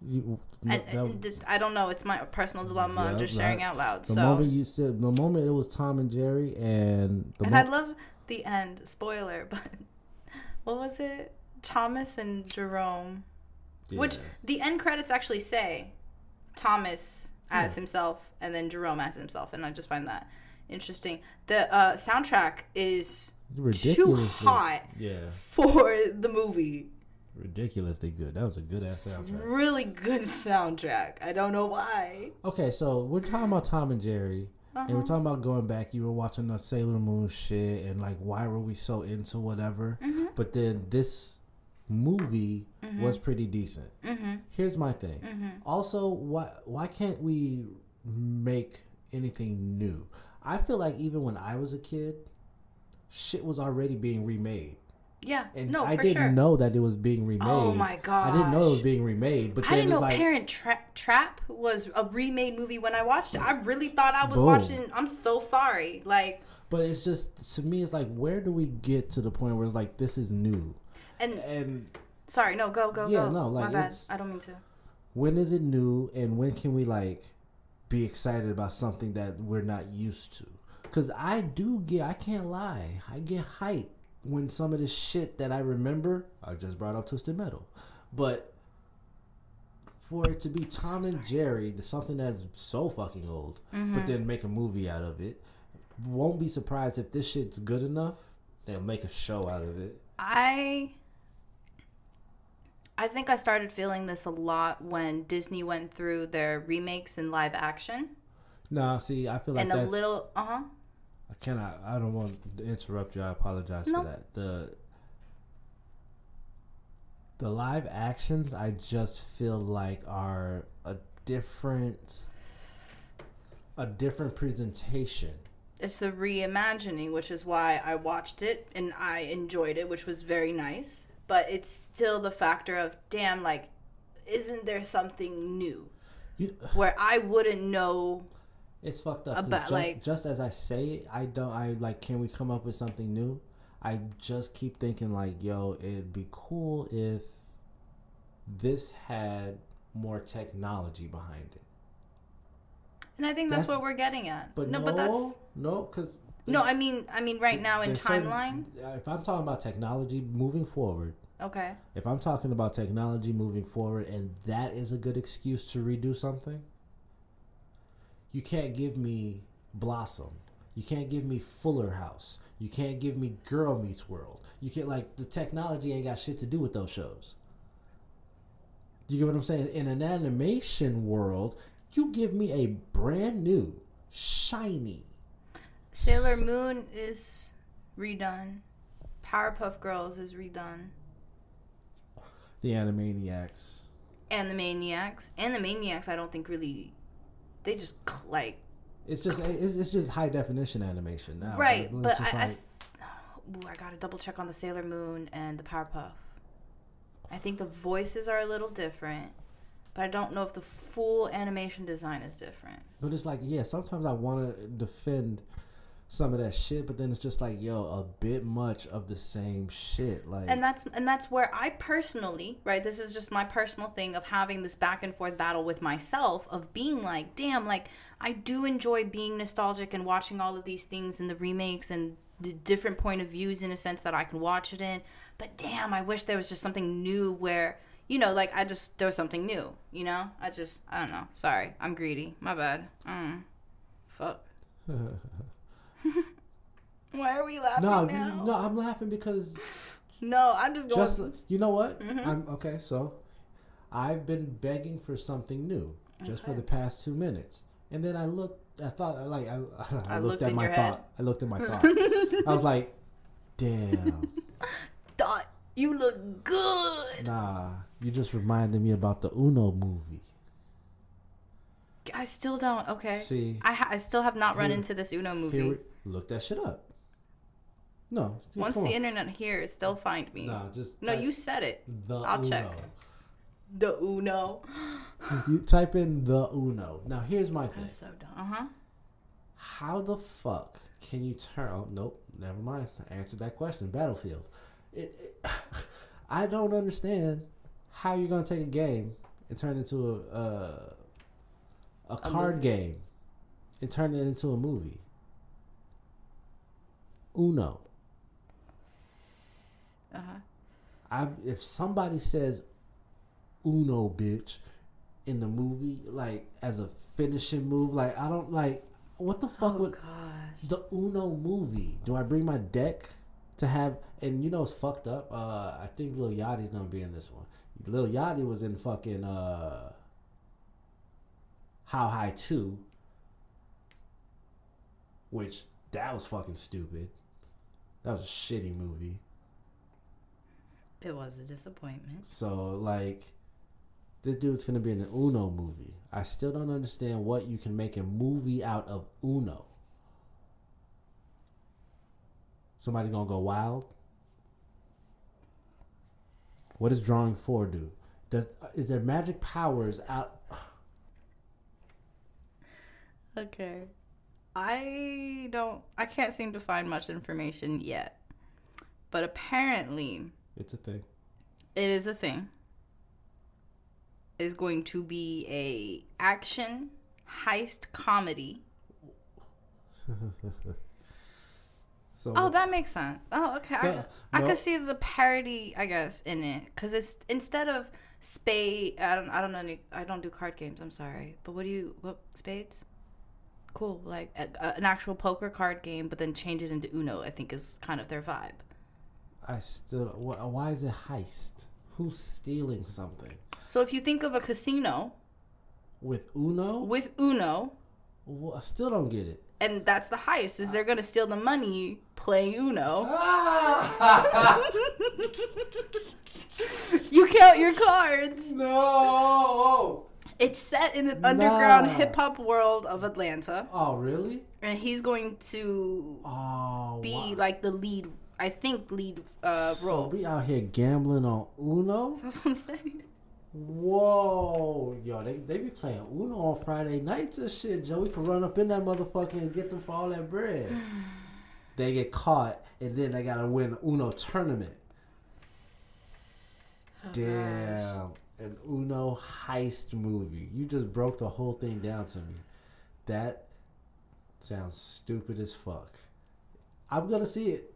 S1: You,
S2: and
S1: was-
S2: I don't know. It's my personal dilemma. I'm just sharing out loud.
S1: the
S2: So,
S1: moment you said the moment it was Tom and Jerry and the
S2: and I
S1: mo-
S2: love the end. Spoiler, but what was it? Thomas and Jerome. Which the end credits actually say Thomas as himself and then Jerome as himself, and I just find that interesting. The uh, soundtrack is too hot
S1: Yeah,
S2: for the movie.
S1: ridiculously good. That was a good ass soundtrack.
S2: Really good soundtrack. I don't know why.
S1: Okay, so we're talking about Tom and Jerry, and
S2: Uh-huh.
S1: we're talking about going back. You were watching the Sailor Moon shit, and like, why were we so into whatever?
S2: Mm-hmm.
S1: But then this movie was pretty decent.
S2: Mm-hmm.
S1: Here's my thing. Also, why why can't we make anything new? I feel like even when I was a kid, shit was already being remade.
S2: Yeah.
S1: And
S2: no,
S1: I didn't
S2: sure.
S1: know that it was being oh remade.
S2: Oh my god,
S1: I didn't know it was being remade. But
S2: I
S1: then
S2: didn't know
S1: like
S2: Parent Tra- Trap was a remade movie when I watched it. I really thought I was
S1: Boom.
S2: watching. I'm so sorry. Like,
S1: But it's just to me, it's like where do we get to the point where it's like this is new,
S2: and
S1: and
S2: sorry, no, go, go,
S1: Yeah,
S2: go.
S1: no, like,
S2: My bad. I don't mean to.
S1: when is it new, and when can we like be excited about something that we're not used to? Because I do get, I can't lie, I get hype when some of the shit that I remember. I just brought up Twisted Metal, but for it to be Tom and Jerry, the- something that's so fucking old,
S2: Mm-hmm.
S1: but then make a movie out of it, won't be surprised if this shit's good enough. They'll make a show out of it.
S2: I I think I started feeling this a lot when Disney went through their remakes in live action,
S1: No, see, I feel like
S2: and a little, uh huh.
S1: I. I don't want to interrupt you. I apologize
S2: No.
S1: for that. The the live actions, I just feel like are a different a different presentation.
S2: It's the reimagining, which is why I watched it and I enjoyed it, which was very nice. But it's still the factor of, damn, like, isn't there something new
S1: You,
S2: where I wouldn't know?
S1: It's fucked up.
S2: About,
S1: just,
S2: like-
S1: just as I say it, I don't. I like. Can we come up with something new? I just keep thinking like, yo, it'd be cool if this had more technology behind it.
S2: And I think that's,
S1: That's-
S2: what we're getting at.
S1: But
S2: no,
S1: no,
S2: but that's
S1: no, because
S2: no. I mean, I mean, right now in
S1: There's certain-
S2: timeline.
S1: if I'm talking about technology moving forward,
S2: Okay.
S1: if I'm talking about technology moving forward, and that is a good excuse to redo something, you can't give me Blossom. You can't give me Fuller House. You can't give me Girl Meets World. You can't like the technology ain't got shit to do with those shows. You get what I'm saying? In an animation world, you give me a brand new, shiny,
S2: Sailor Moon is redone. Powerpuff Girls is redone.
S1: the Animaniacs.
S2: And the Maniacs. And the Maniacs, I don't think really. They just, like.
S1: It's just it's, it's just high definition animation now.
S2: right,
S1: it's
S2: but I,
S1: like-
S2: I, ooh, I gotta double check on the Sailor Moon and the Powerpuff. I think the voices are a little different, but I don't know if the full animation design is different.
S1: but it's like yeah. Sometimes I want to defend some of that shit, but then it's just like yo, a bit much of the same shit. Like
S2: and that's and that's where I personally, right, this is just my personal thing of having this back and forth battle with myself of being like, damn, like I do enjoy being nostalgic and watching all of these things and the remakes and the different point of views in a sense that I can watch it in. But damn, I wish there was just something new where you know, like I just there was something new, you know? I just I don't know. Sorry, I'm greedy. My bad. Mm. Fuck. Why are we laughing
S1: no,
S2: now?
S1: no, I'm laughing because
S2: No, I'm just going
S1: just you know what?
S2: Mm-hmm.
S1: I'm okay. So I've been begging for something new just for the past two minutes, and then I looked. I thought like I, I,
S2: I
S1: looked,
S2: looked
S1: at my thought.
S2: head.
S1: I looked at my thought. I was like, damn.
S2: thought you look good.
S1: Nah, you just reminded me about the Uno movie.
S2: I still don't. Okay.
S1: See,
S2: I, ha- I still have not run
S1: Here-
S2: into this Uno movie.
S1: Here, look that shit up. No, just
S2: Once the
S1: on.
S2: internet hears, they'll find me.
S1: no, just
S2: no, you said it.
S1: the
S2: I'll
S1: Uno.
S2: check. The Uno.
S1: You type in the Uno. Now here's my thing.
S2: That's so dumb. Uh huh.
S1: How the fuck can you turn? Oh, nope, never mind. I answered that question. Battlefield. It, it, I don't understand how you're gonna take a game and turn it into a uh, a card game and turn it into a movie. Uno.
S2: Uh huh.
S1: I if somebody says Uno bitch in the movie, like as a finishing move, like I don't like what the fuck
S2: Oh
S1: would
S2: gosh.
S1: the Uno movie. Do I bring my deck to have? And you know it's fucked up. Uh, I think Lil Yachty's gonna be in this one. Lil Yachty was in fucking uh, How High Two, which that was fucking stupid. That was a shitty movie.
S2: It was a disappointment.
S1: So like, this dude's gonna be in an Uno movie. I still don't understand what you can make a movie out of Uno. Somebody gonna go wild? What does drawing four do? Does is there magic powers out?
S2: Okay. I don't. I can't seem to find much information yet. But apparently,
S1: It's a thing.
S2: it is a thing. Is going to be a action heist comedy.
S1: So
S2: Oh, that makes sense. Oh, okay. I,
S1: Duh.
S2: I
S1: No.
S2: could see the parody, I guess, in it because it's instead of spade. I don't. I don't know. Any, I don't do card games. I'm sorry. But what do you? What spades? Cool. Like a, a- an actual poker card game, but then change it into Uno. I think is kind of their vibe.
S1: I still. wh- Why is it heist? Who's stealing something?
S2: So if you think of a casino
S1: With Uno?
S2: with Uno,
S1: Well, I still don't get it.
S2: and that's the heist, is they're gonna steal the money playing Uno. Ah! You count your cards.
S1: no!
S2: It's set in an underground
S1: Nah.
S2: hip hop world of Atlanta,
S1: Oh, really?
S2: and he's going to
S1: Oh,
S2: be
S1: wow.
S2: like the lead. I think lead uh,
S1: So
S2: role.
S1: we out here gambling on Uno?
S2: That's what I'm saying.
S1: Whoa, yo, they, they be playing Uno on Friday nights and shit, Joe. We can run up in that motherfucker and get them for all that bread. they get caught, and then they gotta win Uno tournament. Damn, an Uno heist movie. You just broke the whole thing down to me. That sounds stupid as fuck. I'm gonna see it.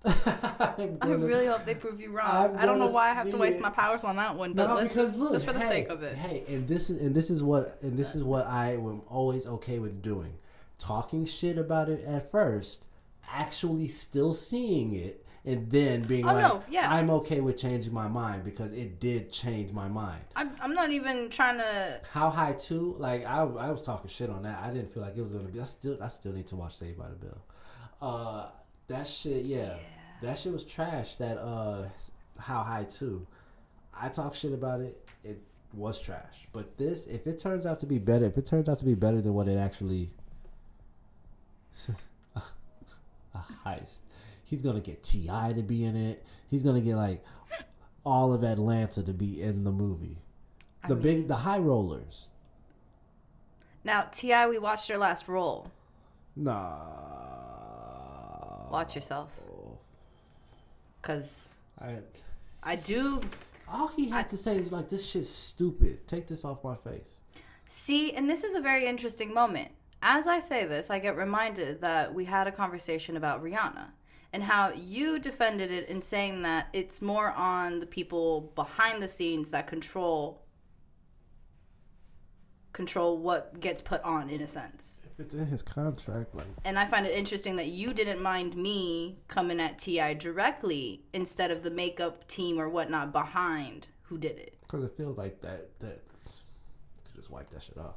S1: I'm
S2: I really hope they prove you wrong. I don't know why I have to waste
S1: it.
S2: my powers on that one, but
S1: No,
S2: let's
S1: because look,
S2: just for the
S1: hey,
S2: sake of it.
S1: Hey, and this is and this is what and this is what I am always okay with doing. Talking shit about it at first, actually still seeing it, and then being
S2: Oh,
S1: like,
S2: no, yeah.
S1: I'm okay with changing my mind because it did change my mind.
S2: I'm, I'm not even trying to.
S1: How high too? Like I, I was talking shit on that. I didn't feel like it was gonna be. I still, I still need to watch Saved by the Bell. Uh, that shit, yeah, that shit was trash. That uh, how high too. I talk shit about it. It was trash. But this, if it turns out to be better, if it turns out to be better than what it actually, a heist. He's gonna get TI to be in it. He's gonna get like all of Atlanta to be in the movie. The big, the high rollers.
S2: Now, TI, we watched your last role.
S1: Nah.
S2: Watch yourself, cause
S1: I,
S2: I do
S1: all he had to say is like, "This shit's stupid. Take this off my face."
S2: See, and this is a very interesting moment. As I say this, I get reminded that we had a conversation about Rihanna and how you defended it in saying that it's more on the people behind the scenes that control control what gets put on in a sense.
S1: If it's in his contract, like,
S2: And I find it interesting that you didn't mind me coming at TI directly instead of the makeup team or whatnot behind who did it.
S1: because it feels like that. That could just wipe that shit off.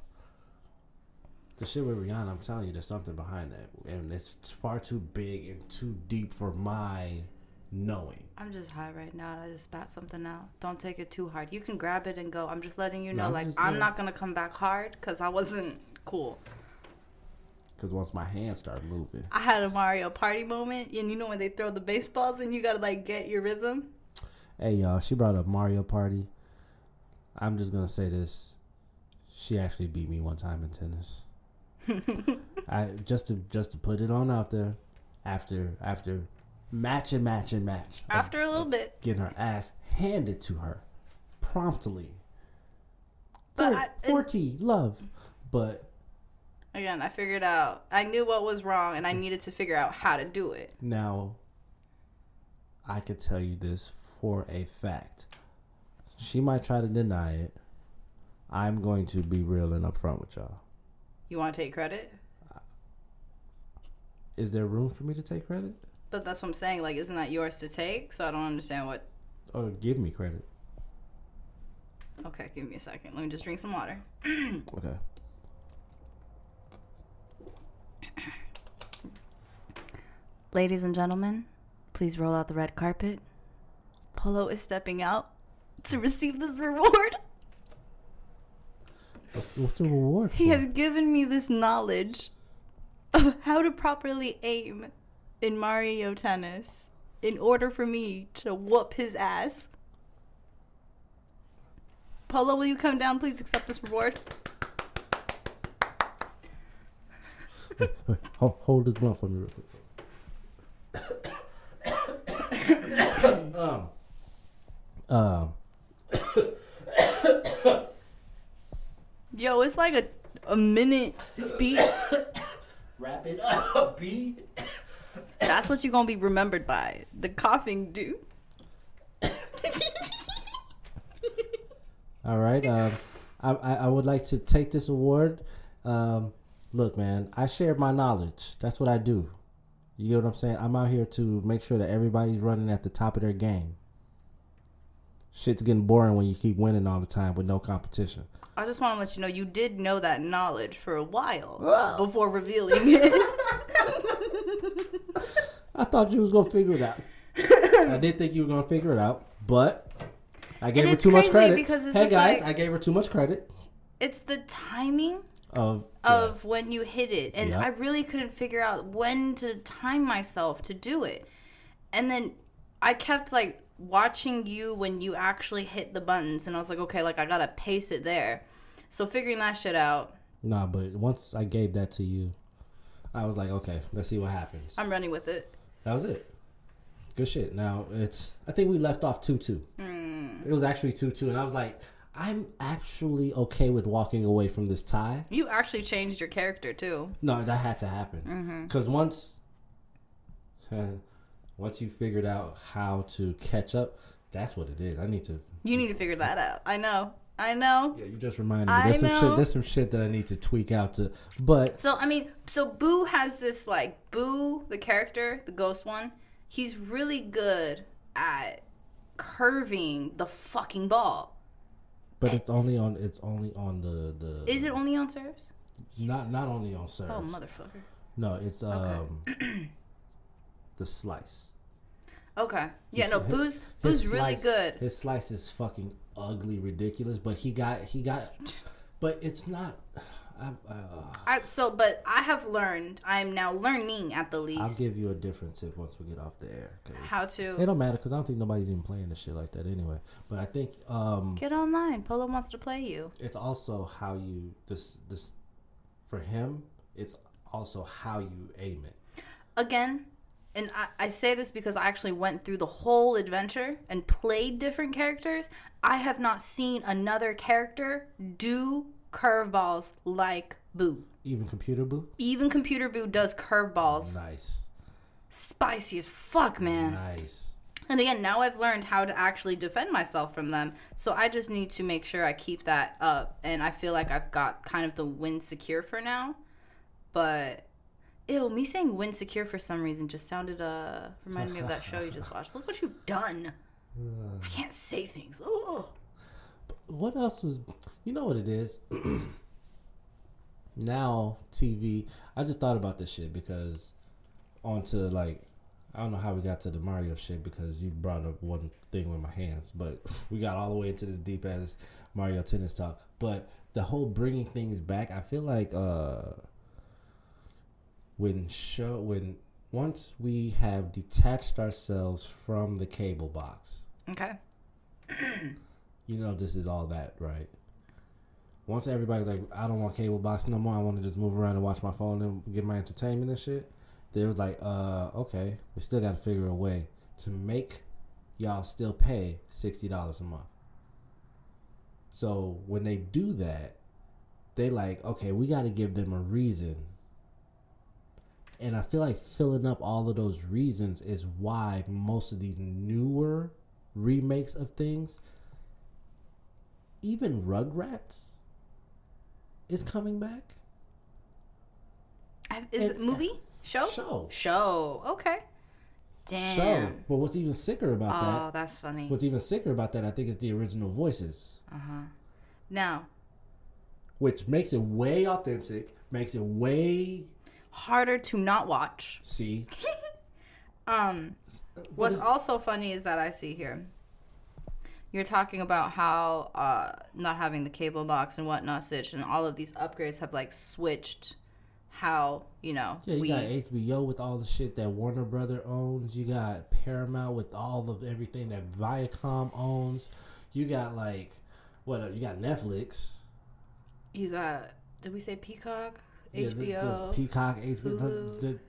S1: The shit with Rihanna, I'm telling you, there's something behind that, and it's far too big and too deep for my knowing.
S2: I'm just high right now. and I just spat something out. Don't take it too hard. You can grab it and go. I'm just letting you
S1: No,
S2: know,
S1: I'm
S2: like
S1: just-
S2: I'm
S1: yeah.
S2: not gonna come back hard because I wasn't cool.
S1: Because once my hands start moving,
S2: I had a Mario Party moment, and you know when they throw the baseballs and you gotta like get your rhythm.
S1: Hey y'all, she brought up Mario Party. I'm just gonna say this. She actually beat me one time in tennis. I just to just to put it on out there, after after match and match and match. of
S2: After a little bit,
S1: getting her ass handed to her promptly.
S2: But
S1: For,
S2: I-
S1: forty love, but
S2: again, I figured out. I knew what was wrong, and I needed to figure out how to do it.
S1: now I could tell you this for a fact. She might try to deny it. I'm going to be real and upfront with y'all.
S2: You want to take credit?
S1: Is there room for me to take credit?
S2: But that's what I'm saying. Like, isn't that yours to take? So I don't understand what.
S1: Oh, give me credit?
S2: Okay, give me a second. Let me just drink some water.
S1: Okay.
S2: Ladies and gentlemen, please roll out the red carpet. Polo is stepping out to receive this reward.
S1: What's, what's the reward?
S2: He
S1: for?
S2: has given me this knowledge of how to properly aim in Mario Tennis in order for me to whoop his ass. Polo, will you come down? Please accept this reward.
S1: Hold, hold this blunt for me real quick. um, um,
S2: Yo, it's like a, a minute speech.
S1: wrap it up, B.
S2: That's what you're gonna be remembered by. The coughing dude.
S1: All right. Um, I, I I would like to take this award. Um, look, man, I share my knowledge. That's what I do. You get what I'm saying? I'm out here to make sure that everybody's running at the top of their game. Shit's getting boring when you keep winning all the time with no competition.
S2: I just want to let you know you did know that knowledge for a while before revealing it.
S1: I thought you was gonna figure it out. I did think you were gonna figure it out, but I gave
S2: And
S1: her
S2: it's
S1: too much credit.
S2: because it's
S1: hey guys,
S2: like-
S1: I gave her too much credit
S2: it's the timing
S1: of
S2: of when you hit it and
S1: Yeah.
S2: i really couldn't figure out when to time myself to do it and then i kept like watching you when you actually hit the buttons and i was like okay like i gotta pace it there so figuring that shit out.
S1: Nah, but once I gave that to you, I was like, okay, let's see what happens.
S2: i'm running with it
S1: That was it. Good shit. Now it's. I think we left off two two.
S2: Hmm.
S1: It was actually two two, and I was like, I'm actually okay with walking away from this tie.
S2: you actually changed your character too
S1: No, that had to happen
S2: Mm-hmm.
S1: because once, once you figured out how to catch up, that's what it is. I need to.
S2: you need to figure that out i know i know
S1: Yeah, you just reminded me.
S2: I
S1: There's some
S2: know.
S1: shit. There's some shit that I need to tweak out to. But
S2: So I mean, so Boo has this like Boo, the character, the ghost one. He's really good at curving the fucking ball.
S1: but it's only on. It's only on the the.
S2: Is it only on serves?
S1: not not only on serves?
S2: Oh motherfucker.
S1: No, it's um the slice.
S2: Okay. Yeah,
S1: His-
S2: no, Boo's Boo's really good.
S1: His slice is fucking ugly, ridiculous. But he got he got, but it's not. I, uh,
S2: I, so, but I have learned. I'm now learning at the least
S1: I'll give you a different tip once we get off the air.
S2: how to?
S1: it don't matter because I don't think nobody's even playing this shit like that anyway. But I think um
S2: get online. Polo wants to play you.
S1: it's also how you this this for him. It's also how you aim it.
S2: again, and I, I say this because I actually went through the whole adventure and played different characters. I have not seen another character do curveballs like Boo.
S1: Even computer boo.
S2: Even Computer Boo does curveballs.
S1: Nice,
S2: Spicy as fuck, man.
S1: nice.
S2: And again, now I've learned how to actually defend myself from them. So I just need to make sure I keep that up. And I feel like I've got kind of the win secure for now. But ew, me saying win secure for some reason just sounded uh reminded me of that show you just watched. Look what you've done. I can't say things. Ugh.
S1: what else was you know what it is now tv i just thought about this shit because onto like i don't know how we got to the mario shit because you brought up one thing with my hands but we got all the way into this deep as mario tennis talk but the whole bringing things back i feel like uh when show when once we have detached ourselves from the cable box
S2: Okay.
S1: you know this is all that, right? Once everybody's like, I don't want cable box no more. I want to just move around and watch my phone and get my entertainment and shit. They was like, uh, okay, we still got to figure a way to make y'all still pay sixty dollars a month. So when they do that, they like, okay, we got to give them a reason. And I feel like filling up all of those reasons is why most of these newer remakes of things, even Rugrats is coming back.
S2: Is it movie? Show?
S1: Show.
S2: Show. Okay. Damn.
S1: Show. But what's even sicker about
S2: Oh,
S1: that?
S2: Oh, that's funny.
S1: What's even sicker about that? I think is the original voices, Uh huh.
S2: Now,
S1: which makes it way authentic, makes it way
S2: harder to not watch.
S1: see.
S2: Um, what's also funny is that I see here. You're talking about how uh, not having the cable box and whatnot and all of these upgrades have like switched how you know
S1: Yeah, you
S2: we.
S1: got HBO with all the shit that Warner Brother owns. You got Paramount with all of everything that Viacom owns. You got like what? You got Netflix.
S2: You got. Did we say Peacock?
S1: Yeah, the- the
S2: HBO.
S1: Peacock, HBO, the-
S2: Hulu.
S1: the-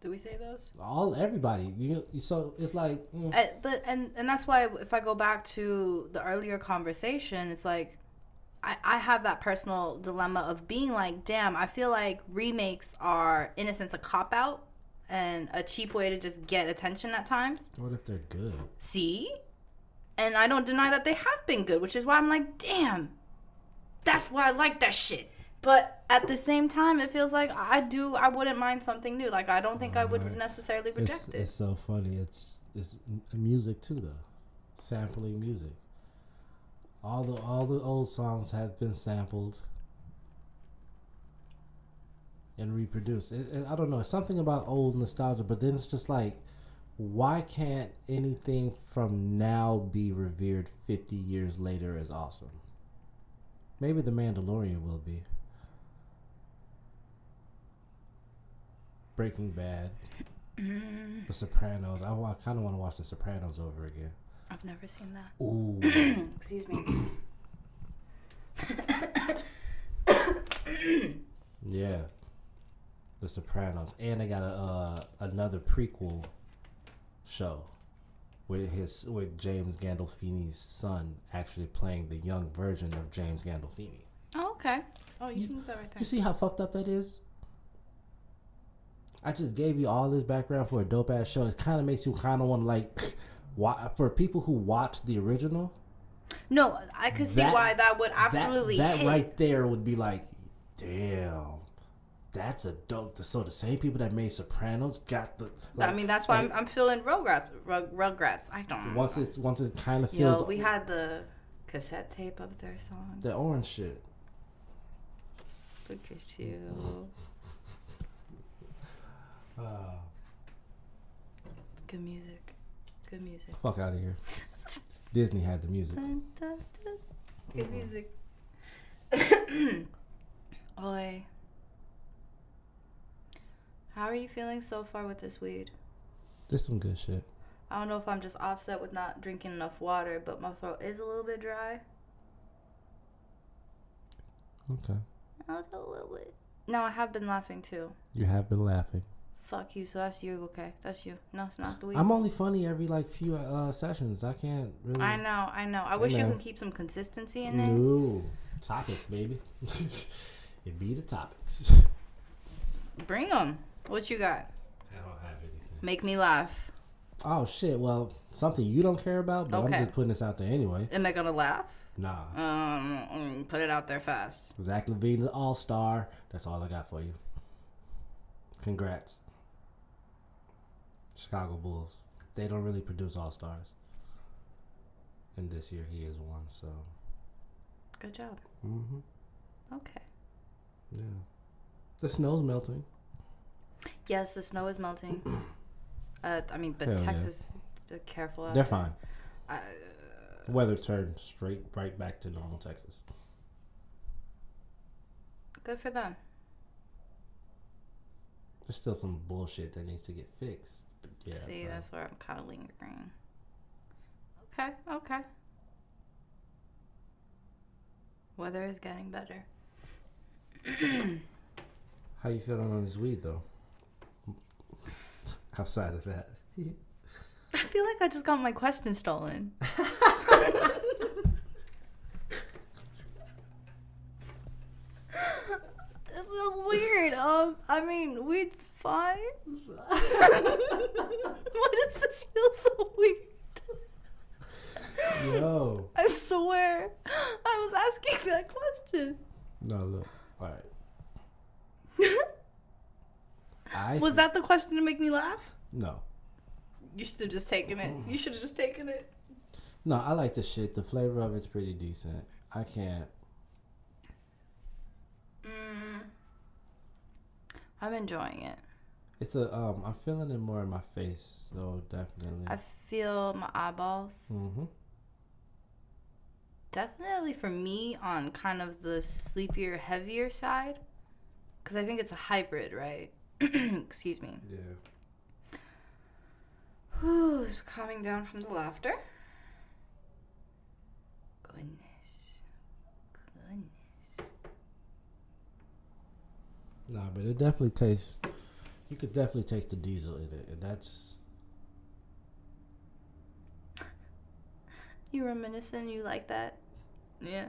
S2: Did we say those?
S1: all everybody. You so it's like mm,
S2: Uh, but and and that's why if I go back to the earlier conversation, it's like I, I have that personal dilemma of being like, damn, I feel like remakes are in a sense a cop out and a cheap way to just get attention at times.
S1: what if they're good?
S2: See? And I don't deny that they have been good, which is why I'm like, damn, that's why I like that shit. But at the same time, it feels like I do. I wouldn't mind something new. Like I don't think I would necessarily
S1: It's,
S2: reject it.
S1: it's so funny. It's it's music too though. sampling music. All the all the old songs have been sampled and reproduced. It, it, I don't know. It's something about old nostalgia, but then it's just like, why can't anything from now be revered fifty years later as awesome? Maybe The Mandalorian will be. Breaking Bad. The Sopranos. I, wa- kind of want to watch The Sopranos over again.
S2: I've never seen that.
S1: Ooh.
S2: Excuse me.
S1: yeah. The Sopranos. And they got a uh, another prequel show with his with James Gandolfini's son actually playing the young version of James Gandolfini.
S2: Oh, okay. Oh, you, can move that right there.
S1: You see how fucked up that is? I just gave you all this background for a dope ass show. It kind of makes you kind of want to like, why, for people who watch the original.
S2: No, I could see why that would absolutely
S1: that,
S2: hit.
S1: right there would be like, damn, that's a dope. So the same people that made Sopranos got the.
S2: I mean, that's why
S1: like,
S2: I'm, I'm feeling Rugrats. Rug, Rugrats. I don't know.
S1: once it's once it kind of
S2: Yo,
S1: feels
S2: we had the cassette tape of their song.
S1: the orange shit.
S2: Look at you. Good music. Good music.
S1: Fuck out of here. Disney had the music.
S2: Good music. Oi. How are you feeling so far with this weed?
S1: There's some good shit.
S2: I don't know if I'm just offset with not drinking enough water, but my throat is a little bit dry.
S1: Okay.
S2: A little bit. No, I have been laughing too.
S1: You have been laughing.
S2: Fuck you. So that's you. Okay, that's you. No, it's not the weed.
S1: I'm only funny every like few uh, sessions. I can't really.
S2: I know. I know. I wish you can keep some consistency in it.
S1: No topics, baby. it be the topics.
S2: Bring them. What you got?
S1: I don't have anything.
S2: Make me laugh.
S1: Oh shit! Well, something you don't care about, but I'm just putting this out there anyway.
S2: Am I gonna laugh?
S1: Nah,
S2: Um, put it out there fast.
S1: Zach LaVine's an all star. That's all I got for you. Congrats, Chicago Bulls. They don't really produce all stars, and this year he is one. So,
S2: Good job.
S1: hmm
S2: Okay.
S1: yeah, the snow's melting.
S2: Yes, the snow is melting. Uh, I mean, but
S1: Hell yeah.
S2: Texas, be careful.
S1: They're fine.
S2: I,
S1: Weather turned straight right back to normal Texas.
S2: good for them.
S1: There's still some bullshit that needs to get fixed. But yeah,
S2: See,
S1: bro.
S2: that's where I'm kind of lingering. Okay, okay. Weather is getting better.
S1: how you feeling on this weed though? Outside of that,
S2: I feel like I just got my question stolen. this weird. Um, I mean, weed's fine. Why does this feel so weird?
S1: yo,
S2: I swear, I was asking that question.
S1: no look, all right. I
S2: Was that the question to make me laugh?
S1: no,
S2: You should have just taken it. You should have just taken it.
S1: no. I like the shit. The flavor of it's pretty decent. I can't.
S2: Mm. I'm enjoying it.
S1: It's a um. I'm feeling it more in my face, so definitely.
S2: I feel my eyeballs.
S1: mm-hmm.
S2: Definitely for me on kind of the sleepier, heavier side. Because I think it's a hybrid, right? Excuse me.
S1: Yeah.
S2: Who's calming down from the laughter? Goodness. Goodness.
S1: Nah, but it definitely tastes. You could definitely taste the diesel in it, and that's
S2: You reminiscing? You like that? Yeah.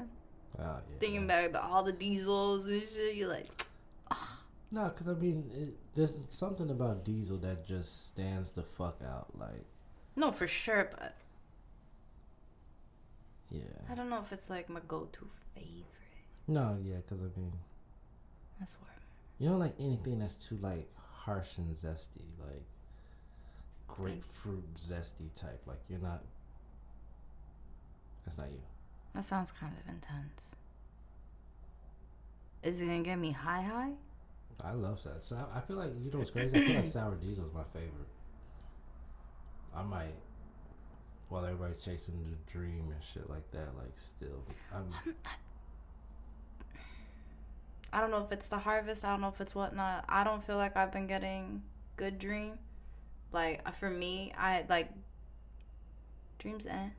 S1: oh yeah.
S2: Thinking back to all the diesels and shit. You like,
S1: No, because I mean, it, there's something about diesel that just stands the fuck out. Like,
S2: no, for sure, but
S1: yeah.
S2: I don't know if it's like my go to favorite.
S1: No, yeah, because I mean,
S2: That's where.
S1: You don't like anything that's too like harsh and zesty, like grapefruit zesty type. Like you're not. That's not you.
S2: That sounds kind of intense. Is it gonna get me high high?
S1: I love that. So I feel like you know what's crazy. I feel like sour diesel is my favorite. I might, while everybody's chasing the dream and shit like that, like still, I'm.
S2: I don't know if it's the harvest. I don't know if it's whatnot. I don't feel like I've been getting good dream. Like uh, for me, I like dreams. Eh.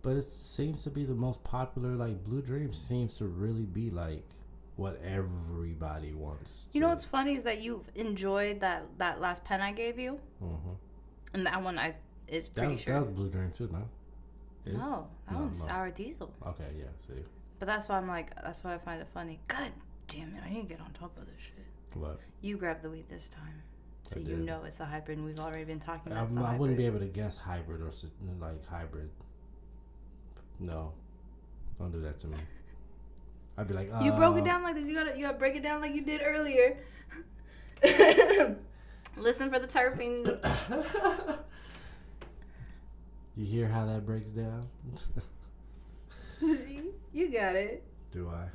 S1: But it seems to be the most popular. Like Blue Dream seems to really be like what everybody wants.
S2: You know what's funny is that you've enjoyed that that last pen I gave you,
S1: Mhm.
S2: and that one I is
S1: That
S2: pretty
S1: was,
S2: sure.
S1: that was Blue Dream too, no? Is?
S2: no, that
S1: No,
S2: one's
S1: no.
S2: sour diesel.
S1: Okay, yeah. See,
S2: But that's why I'm like, that's why I find it funny. God damn it, I need to get on top of this shit.
S1: what?
S2: You grabbed the weed this time, so
S1: I
S2: you know it's a hybrid. and We've already been talking about it.
S1: I'm,
S2: it's a
S1: I wouldn't be able to guess hybrid or like hybrid. No, don't do that to me. I'd be like,
S2: You broke it
S1: uh,
S2: down like this. You gotta you gotta break it down like you did earlier. Listen for the terpenes.
S1: You hear how that breaks down?
S2: you got it.
S1: Do I?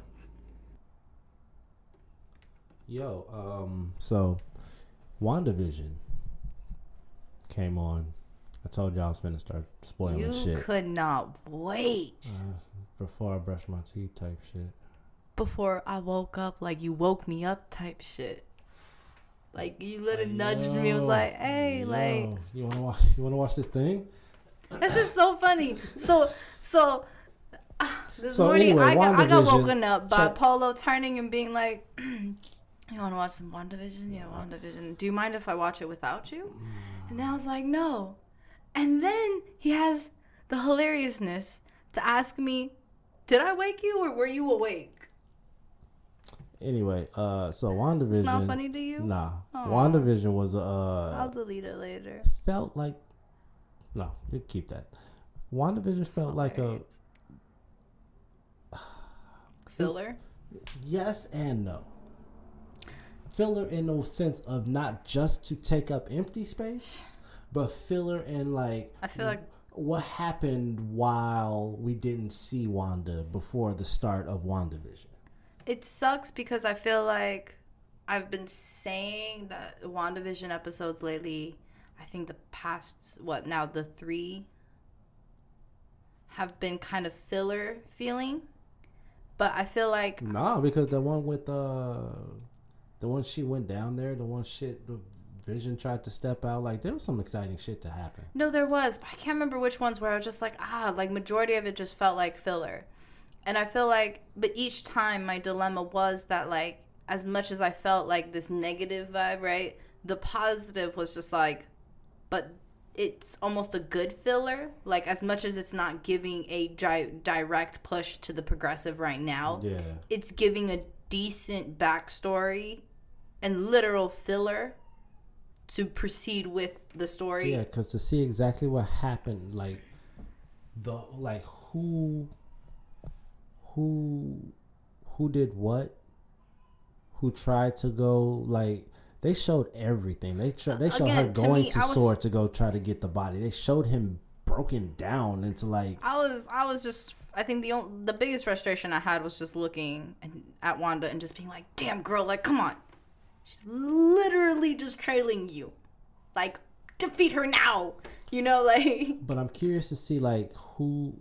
S1: Yo, um, so WandaVision came on. I told y'all I was gonna start spoiling
S2: You
S1: shit
S2: could not wait
S1: uh, before I brush my teeth, type shit.
S2: before I woke up. Like you woke me up, type shit. Like you literally nudged me. and Was like, hey,
S1: yo,
S2: like
S1: you wanna watch? You wanna watch this thing?
S2: This is so funny. So so this
S1: So
S2: morning
S1: anyway,
S2: I got I got woken up by
S1: check-
S2: Polo turning and being like, "You want to watch some WandaVision? Yeah, WandaVision. Do you mind if I watch it without you?" And then I was like, "No." And then he has the hilariousness to ask me, "Did I wake you or were you awake?"
S1: Anyway, uh, so WandaVision.
S2: It's not funny to you?
S1: Nah,
S2: Aw.
S1: WandaVision was
S2: I'll
S1: uh
S2: delete it later.
S1: felt like no, you keep that. WandaVision felt like a
S2: Filler.
S1: yes and no. Filler in the sense of not just to take up empty space, but filler in like
S2: I feel like
S1: what happened while we didn't see Wanda before the start of WandaVision.
S2: it sucks because I feel like I've been saying that WandaVision episodes lately, I think the past, what, now the three have been kind of filler feeling. But I feel like,
S1: No, because the one with uh the one she went down there, the one shit the Vision tried to step out, like there was some exciting shit to happen.
S2: no, there was, but I can't remember which ones where I was just like, ah, like majority of it just felt like filler. And I feel like, but each time my dilemma was that, like, as much as I felt like this negative vibe, right? The positive was just like, but it's almost a good filler. Like, as much as it's not giving a gi- direct push to the progressive right now,
S1: Yeah.
S2: it's giving a decent backstory and literal filler to proceed with the story.
S1: Yeah, because to see exactly what happened, like the like who, who, who did what, who tried to go like they showed everything. They tr- they showed her
S2: Again, to
S1: going
S2: me,
S1: to,
S2: was-
S1: S.W.O.R.D. to go try to get the body. They showed him broken down into like
S2: I was I was just I think the on- the biggest frustration I had was just looking at Wanda and just being like, "Damn girl, like come on." She's literally just trailing you. Like defeat her now. You know like
S1: But I'm curious to see like who,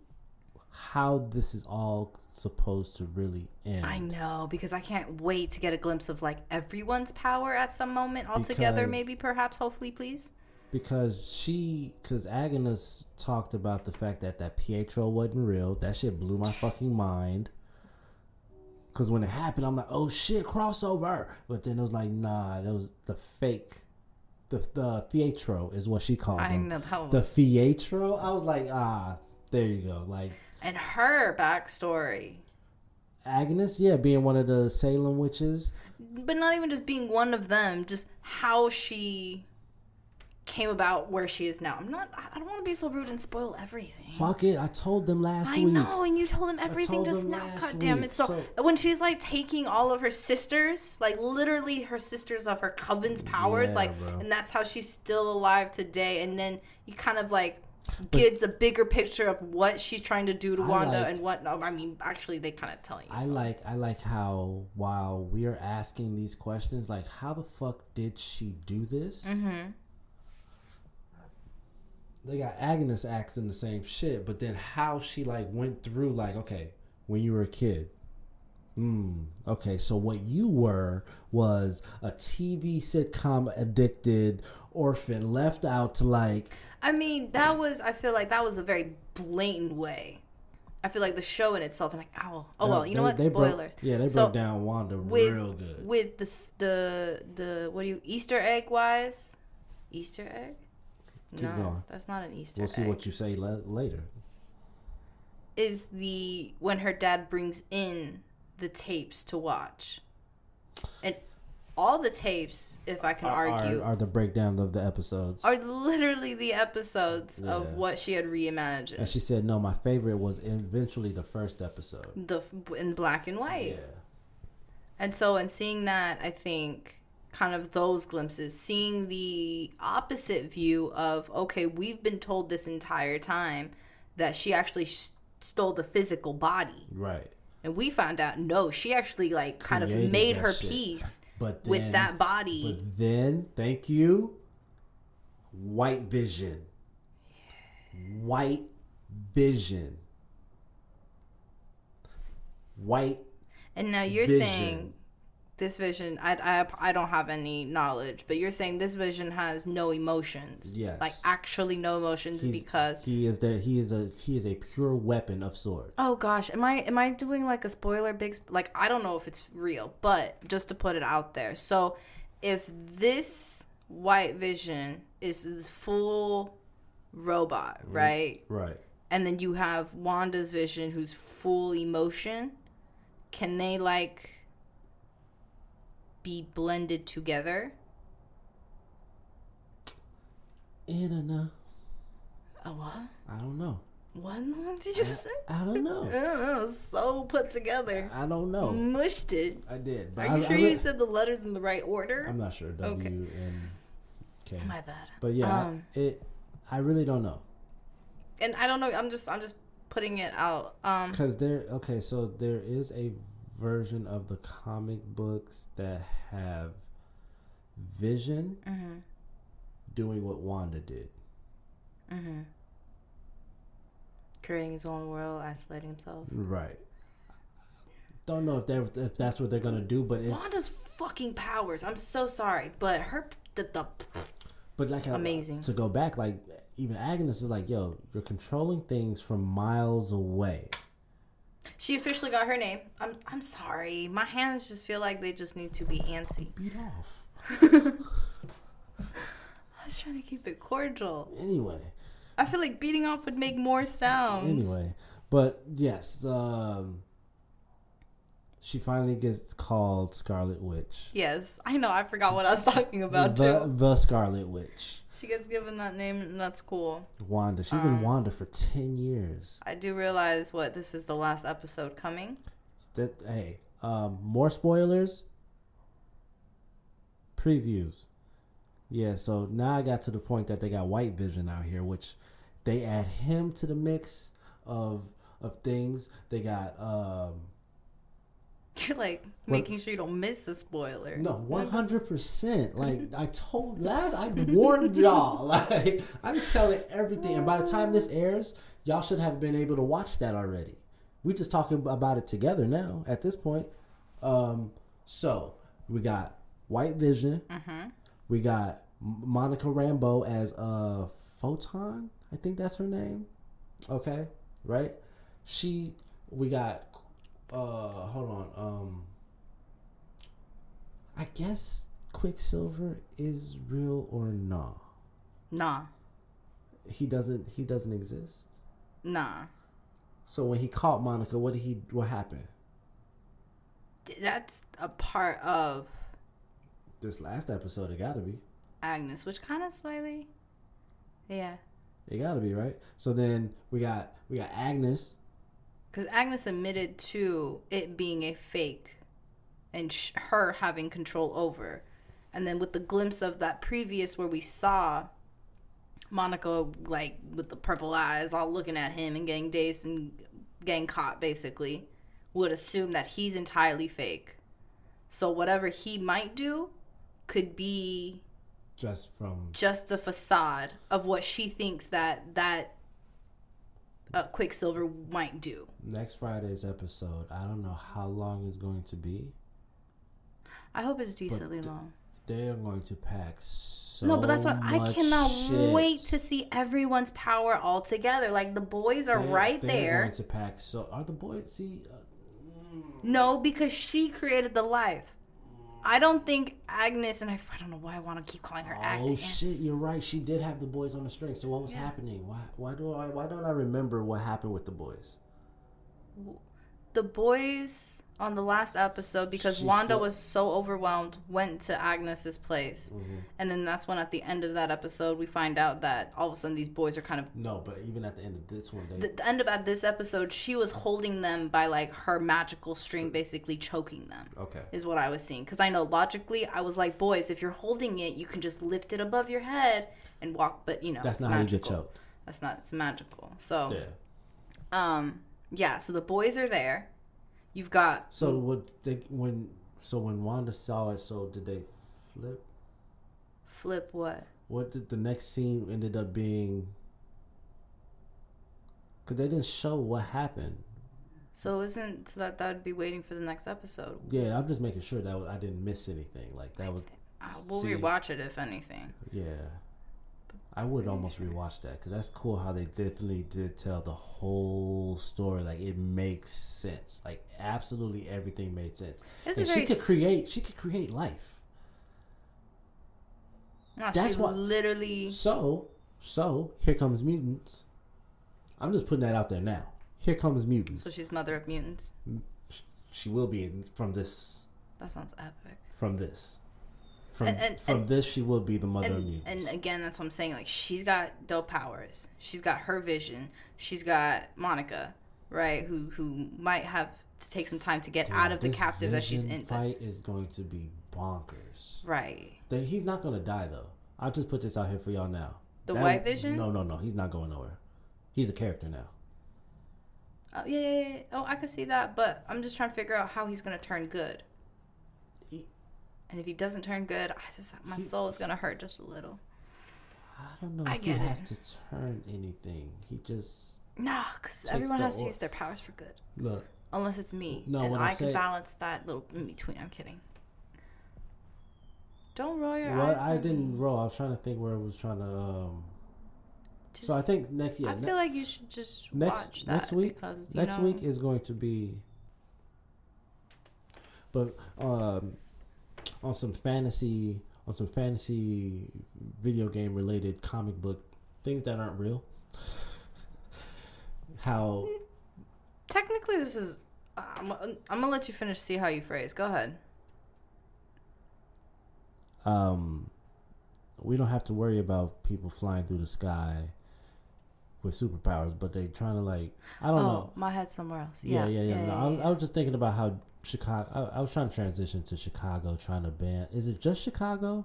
S1: how this is all supposed to really end.
S2: I know because I can't wait to get a glimpse of like everyone's power at some moment all together
S1: Because-
S2: maybe perhaps hopefully please.
S1: because she, because Agnes talked about the fact that that Pietro wasn't real. That shit blew my fucking mind. Because when it happened, I'm like, oh shit, crossover. But then it was like, nah, that was the fake. The the Pietro is what she called
S2: I
S1: him.
S2: know was
S1: The Pietro. I was like, ah, there you go. Like
S2: and her backstory.
S1: Agnes, yeah, being one of the Salem witches.
S2: but not even just being one of them, just how she came about where she is now. I'm not. I don't want to be so rude and spoil everything.
S1: Fuck it, I told them last
S2: I
S1: week.
S2: know, and you told them everything
S1: told
S2: just
S1: them
S2: now. God damn it! So,
S1: so-
S2: when she's like taking all of her sisters, like literally her sisters of her coven's powers,
S1: Yeah,
S2: like,
S1: bro.
S2: and that's how she's still alive today. And then you kind of like gives a bigger picture of what she's trying to do to
S1: I
S2: Wanda
S1: like-
S2: and what. No, I mean, actually, they kind of tell you.
S1: I like I like how while we are asking these questions, like how the fuck did she do this? Mm-hmm. They got Agnes asking the same shit, but then how she like went through like okay, when you were a kid. Hmm. Okay, so what you were was a TV sitcom addicted orphan left out to like
S2: I mean, that was. I feel like that was a very blatant way. I feel like the show in itself, and like, oh, oh well, you know
S1: They-
S2: what?
S1: they broke-
S2: Spoilers.
S1: yeah, they
S2: So,
S1: broke down Wanda
S2: with
S1: real good.
S2: with the the the what do you Easter egg wise? Easter egg?
S1: Keep
S2: no,
S1: going.
S2: that's not an Easter egg.
S1: We'll see
S2: egg.
S1: what you say later.
S2: is the when her dad brings in the tapes to watch, and all the tapes, if I can
S1: Are,
S2: argue,
S1: are the breakdown of the episodes.
S2: are literally the episodes
S1: Yeah.
S2: of what she had reimagined.
S1: And she said, "No, my favorite was eventually the first episode."
S2: the in black and white.
S1: Yeah,
S2: And so, in seeing that, I think kind of those glimpses, seeing the opposite view of, okay, we've been told this entire time that she actually sh- stole the physical body.
S1: right.
S2: And we found out, no, she actually, like, kind of made her
S1: shit.
S2: peace
S1: But
S2: with that body.
S1: But then, thank you, White Vision. White Vision. White.
S2: and now you're
S1: Vision.
S2: saying this vision, I, I, I don't have any knowledge, but you're saying this vision has no emotions.
S1: Yes.
S2: Like, actually, no emotions
S1: He's,
S2: because.
S1: he is there. He is a he is a pure weapon of S.W.O.R.D.
S2: Oh gosh, am I am I doing like a spoiler big sp- like I don't know if it's real, but just to put it out there. So if this white vision is this full robot, mm-hmm. right?
S1: Right.
S2: And then you have Wanda's vision who's full emotion, can they like be blended together?
S1: Anna,
S2: Oh what?
S1: I don't know.
S2: What did you say?
S1: I don't know.
S2: Oh, so put together.
S1: I don't know.
S2: Mushed it.
S1: I did. But
S2: Are you sure
S1: I
S2: you said the letters in the right order?
S1: I'm not sure. W
S2: Okay.
S1: and K.
S2: My bad.
S1: But yeah, I-
S2: Um,
S1: it. I really don't know
S2: And I don't know. I'm just I'm just putting it out. Um,
S1: because there. Okay, so there is a version of the comic books that have Vision
S2: Mm-hmm.
S1: doing what Wanda did.
S2: creating his own world, isolating himself.
S1: Right. Don't know if they if that's what they're gonna do, but it's
S2: Wanda's fucking powers. I'm so sorry, but her the, the
S1: but like I-
S2: Amazing.
S1: to go back. Like even Agnes is like, yo, you're controlling things from miles away.
S2: She officially got her name. I'm I'm sorry. My hands just feel like they just need to be antsy.
S1: Beat off.
S2: I was trying to keep it cordial.
S1: Anyway.
S2: I feel like beating off would make more sounds.
S1: Anyway, but yes, um, she finally gets called Scarlet Witch.
S2: Yes, I know. I forgot what I was talking about
S1: the
S2: too.
S1: the Scarlet Witch,
S2: She gets given that name, and that's cool.
S1: Wanda. She's
S2: Um,
S1: been Wanda for ten years.
S2: I do realize what this is the last episode coming.
S1: That hey, um, more spoilers. Previews. Yeah, so now I got to the point that they got White Vision out here, which they add him to the mix of of things. They got um
S2: You're like making sure you don't miss a spoiler.
S1: No, one hundred percent. Like I told last, I warned y'all. Like I'm telling everything, and by the time this airs, y'all should have been able to watch that already. We just talking about it together now. At this point, um, so we got White Vision. We got Monica Rambeau as a Photon. I think that's her name. Okay, right? She. We got. Uh, hold on. Um. I guess Quicksilver is real or nah.
S2: Nah,
S1: He doesn't. He doesn't exist.
S2: nah.
S1: So when he caught Monica, what did he? What happened?
S2: That's a part of
S1: This last episode, it gotta be.
S2: Agnes, which kind of slightly, yeah,
S1: It gotta be right. So then we got we got Agnes.
S2: Because Agnes admitted to it being a fake, and sh- her having control over, and then with the glimpse of that previous where we saw Monica, like with the purple eyes, all looking at him and getting dazed and getting caught, basically, would assume that he's entirely fake. So whatever he might do could be
S1: Just from
S2: just a facade of what she thinks that that uh, Quicksilver might do.
S1: next Friday's episode. I don't know how long it's going to be.
S2: I hope it's decently
S1: th-
S2: long.
S1: They are going to pack so
S2: No, but that's what I cannot
S1: shit.
S2: wait to see everyone's power all together. Like the boys are
S1: They're-
S2: right
S1: they're
S2: there.
S1: Going to pack so are the boys? See, uh,
S2: No, because she created the life. I don't think Agnes and I, I don't know why I want to keep calling her
S1: oh
S2: Agnes.
S1: Oh shit, you're right. She did have the boys on the string. So what was happening? Why? Why do I? Why don't I remember what happened with the boys?
S2: The boys on the last episode because
S1: She's
S2: Wanda
S1: still-
S2: was so overwhelmed went to Agnes's place.
S1: Mm-hmm.
S2: And then that's when at the end of that episode we find out that all of a sudden these boys are kind of
S1: No, but even at the end of this one, they
S2: the, the end of at this episode she was holding them by like her magical string basically choking them.
S1: okay.
S2: is what I was seeing. Because I know logically, I was like, boys, if you're holding it, you can just lift it above your head and walk. But you know,
S1: That's not how you get
S2: magical.
S1: choked.
S2: That's not. It's magical. So,
S1: Yeah.
S2: um, yeah. So the boys are there. You've got
S1: So what they when so when Wanda saw it, so did they flip?
S2: flip what?
S1: What did the next scene ended up being? Because they didn't show what happened.
S2: So isn't so that that would be waiting for the next episode?
S1: Yeah, I'm just making sure that I didn't miss anything. Like that was,
S2: Uh, we'll
S1: See.
S2: rewatch it if anything.
S1: yeah. I would almost rewatch that because that's cool how they definitely did tell the whole story. Like it makes sense. Like absolutely everything made sense.
S2: It's a
S1: and she could create. She could create life.
S2: No,
S1: That's what-
S2: literally.
S1: So, so here comes mutants. I'm just putting that out there now. Here comes mutants.
S2: So she's mother of mutants.
S1: she will be from this.
S2: That sounds epic.
S1: From this. From
S2: And- and-
S1: from
S2: and-
S1: this, she will be the mother of mutants.
S2: and again that's what i'm saying like she's got dope powers she's got her vision she's got monica right who who might have to take some time to get out of the captive that she's in
S1: Fight is going to be bonkers.
S2: right
S1: That he's not going to die though. I'll just put this out here for y'all now.
S2: The
S1: That-
S2: White Vision?
S1: No, no, no. He's not going nowhere. He's a character now.
S2: oh yeah, yeah, yeah oh i could see that but i'm just trying to figure out how he's gonna turn good and if he doesn't turn good i just my soul is gonna hurt just a little
S1: I don't know
S2: I
S1: if he
S2: it.
S1: has to turn anything. He just
S2: no because everyone has to use their powers for good
S1: look.
S2: unless it's me
S1: No,
S2: and i
S1: I'm
S2: can
S1: saying-
S2: balance that little in between i'm kidding don't roll your
S1: Well,
S2: eyes
S1: I didn't roll. I was trying to think where I was trying to. um
S2: Just-
S1: So I think next yeah
S2: I
S1: ne-
S2: feel like you should just
S1: next
S2: watch that
S1: next week
S2: because,
S1: next
S2: know,
S1: week is going to be. But um, on some fantasy on some fantasy video game related comic book things that aren't real. How
S2: technically this is. I'm, I'm gonna let you finish. See how you phrase. Go ahead.
S1: um, we don't have to worry about people flying through the sky with superpowers, but they're trying to like I don't
S2: oh,
S1: know.
S2: my head somewhere else.
S1: Yeah,
S2: Yeah,
S1: yeah, yeah. no, I, I was just thinking about how Chicago. I, I was trying to transition to Chicago, trying to ban. Is it just Chicago?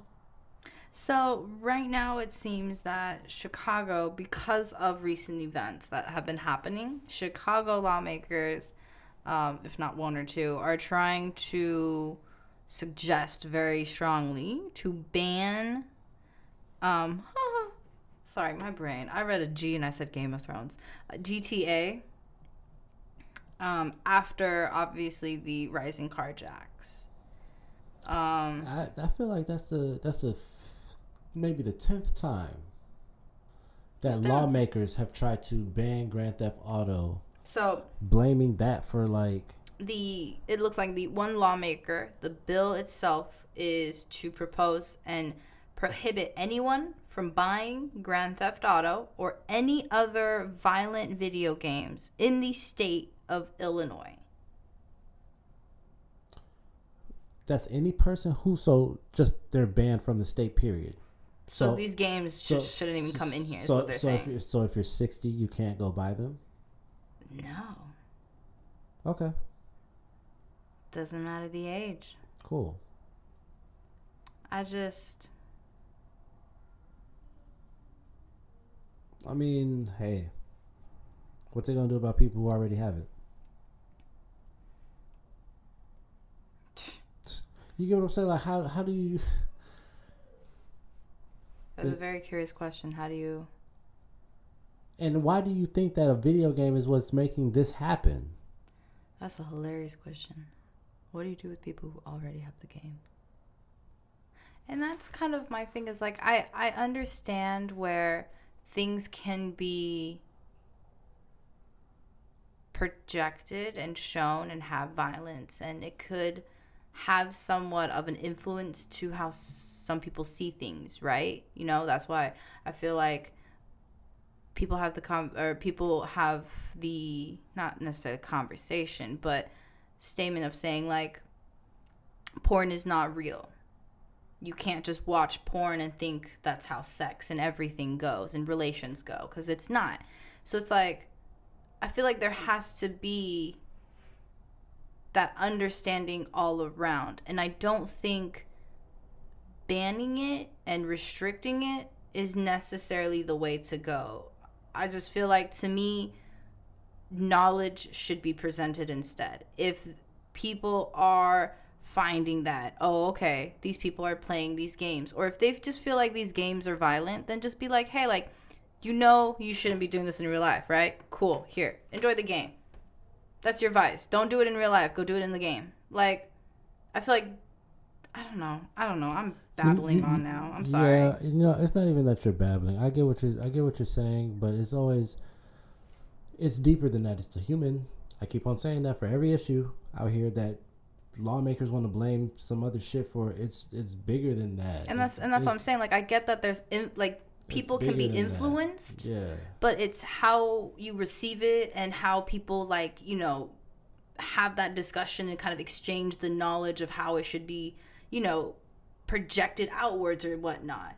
S2: So right now it seems that Chicago, because of recent events that have been happening, Chicago lawmakers, um, if not one or two, are trying to suggest very strongly to ban. Um, sorry, my brain. I read a G and I said Game of Thrones. Uh, GTA. Um, after obviously the rising carjacks. Um,
S1: I I feel like that's the that's the f- maybe the tenth time that lawmakers have tried to ban Grand Theft Auto,
S2: so
S1: blaming that for like
S2: the it looks like the one lawmaker the bill itself is to propose and prohibit anyone from buying grand theft auto or any other violent video games in the state of illinois
S1: that's any person who so just they're banned from the state. Period.
S2: so, these games should, shouldn't even come in here.
S1: So, so if you're, so if you're sixty, you can't go buy them.
S2: no
S1: Okay,
S2: doesn't matter the age
S1: cool.
S2: i just
S1: I mean, hey, what they gonna do about people who already have it? You get what I'm saying? Like, how how do you?
S2: That's a very curious question. How do you?
S1: And why do you think that a video game is what's making this happen?
S2: That's a hilarious question. What do you do with people who already have the game? And that's kind of my thing is like I I understand where things can be projected and shown and have violence and it could have somewhat of an influence to how some people see things, right? You know, that's why I feel like people have the com or people have the not necessarily conversation, but statement of saying like porn is not real. You can't just watch porn and think that's how sex and everything goes and relations go because it's not. So it's like I feel like there has to be that understanding all around. And I don't think banning it and restricting it is necessarily the way to go. I just feel like to me, knowledge should be presented instead. If people are finding that, oh, okay, these people are playing these games, or if they just feel like these games are violent, then just be like, hey, like, you know, you shouldn't be doing this in real life, right? Cool, here, enjoy the game. That's your advice. Don't do it in real life. Go do it in the game. Like, I feel like, I don't know. I don't know. I'm babbling on now. I'm sorry.
S1: Yeah, you know, it's not even that you're babbling. I get what you I get what you're saying, but it's always it's deeper than that. It's the human. I keep on saying that for every issue out here that lawmakers want to blame some other shit for. It's it's bigger than that.
S2: And that's and that's what I'm saying. Like, I get that there's in, like people can be influenced.
S1: Yeah.
S2: But it's how you receive it and how people like you know have that discussion and kind of exchange the knowledge of how it should be you know projected outwards or whatnot.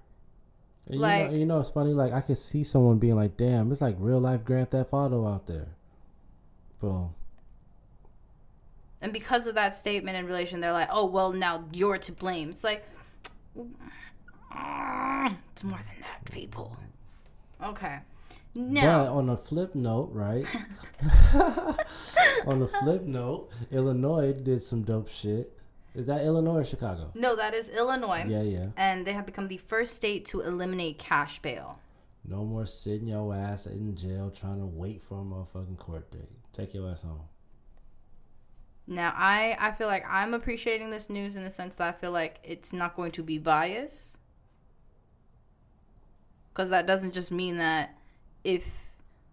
S1: And like, you know, you know, it's funny. Like, I could see someone being like, "Damn, it's like real life Grand Theft Auto out there." Boom.
S2: And because of that statement in relation, they're like, "Oh, well, now you're to blame." It's like, it's more than that, people. Okay. Now,
S1: but on a flip note, right? on a flip note, Illinois did some dope shit. Is that Illinois or Chicago?
S2: No, that is Illinois.
S1: Yeah, yeah.
S2: And they have become the first state to eliminate cash bail.
S1: No more sitting your ass in jail trying to wait for a motherfucking court date. Take your ass home.
S2: Now, I I feel like I'm appreciating this news in the sense that I feel like it's not going to be biased. Cuz that doesn't just mean that if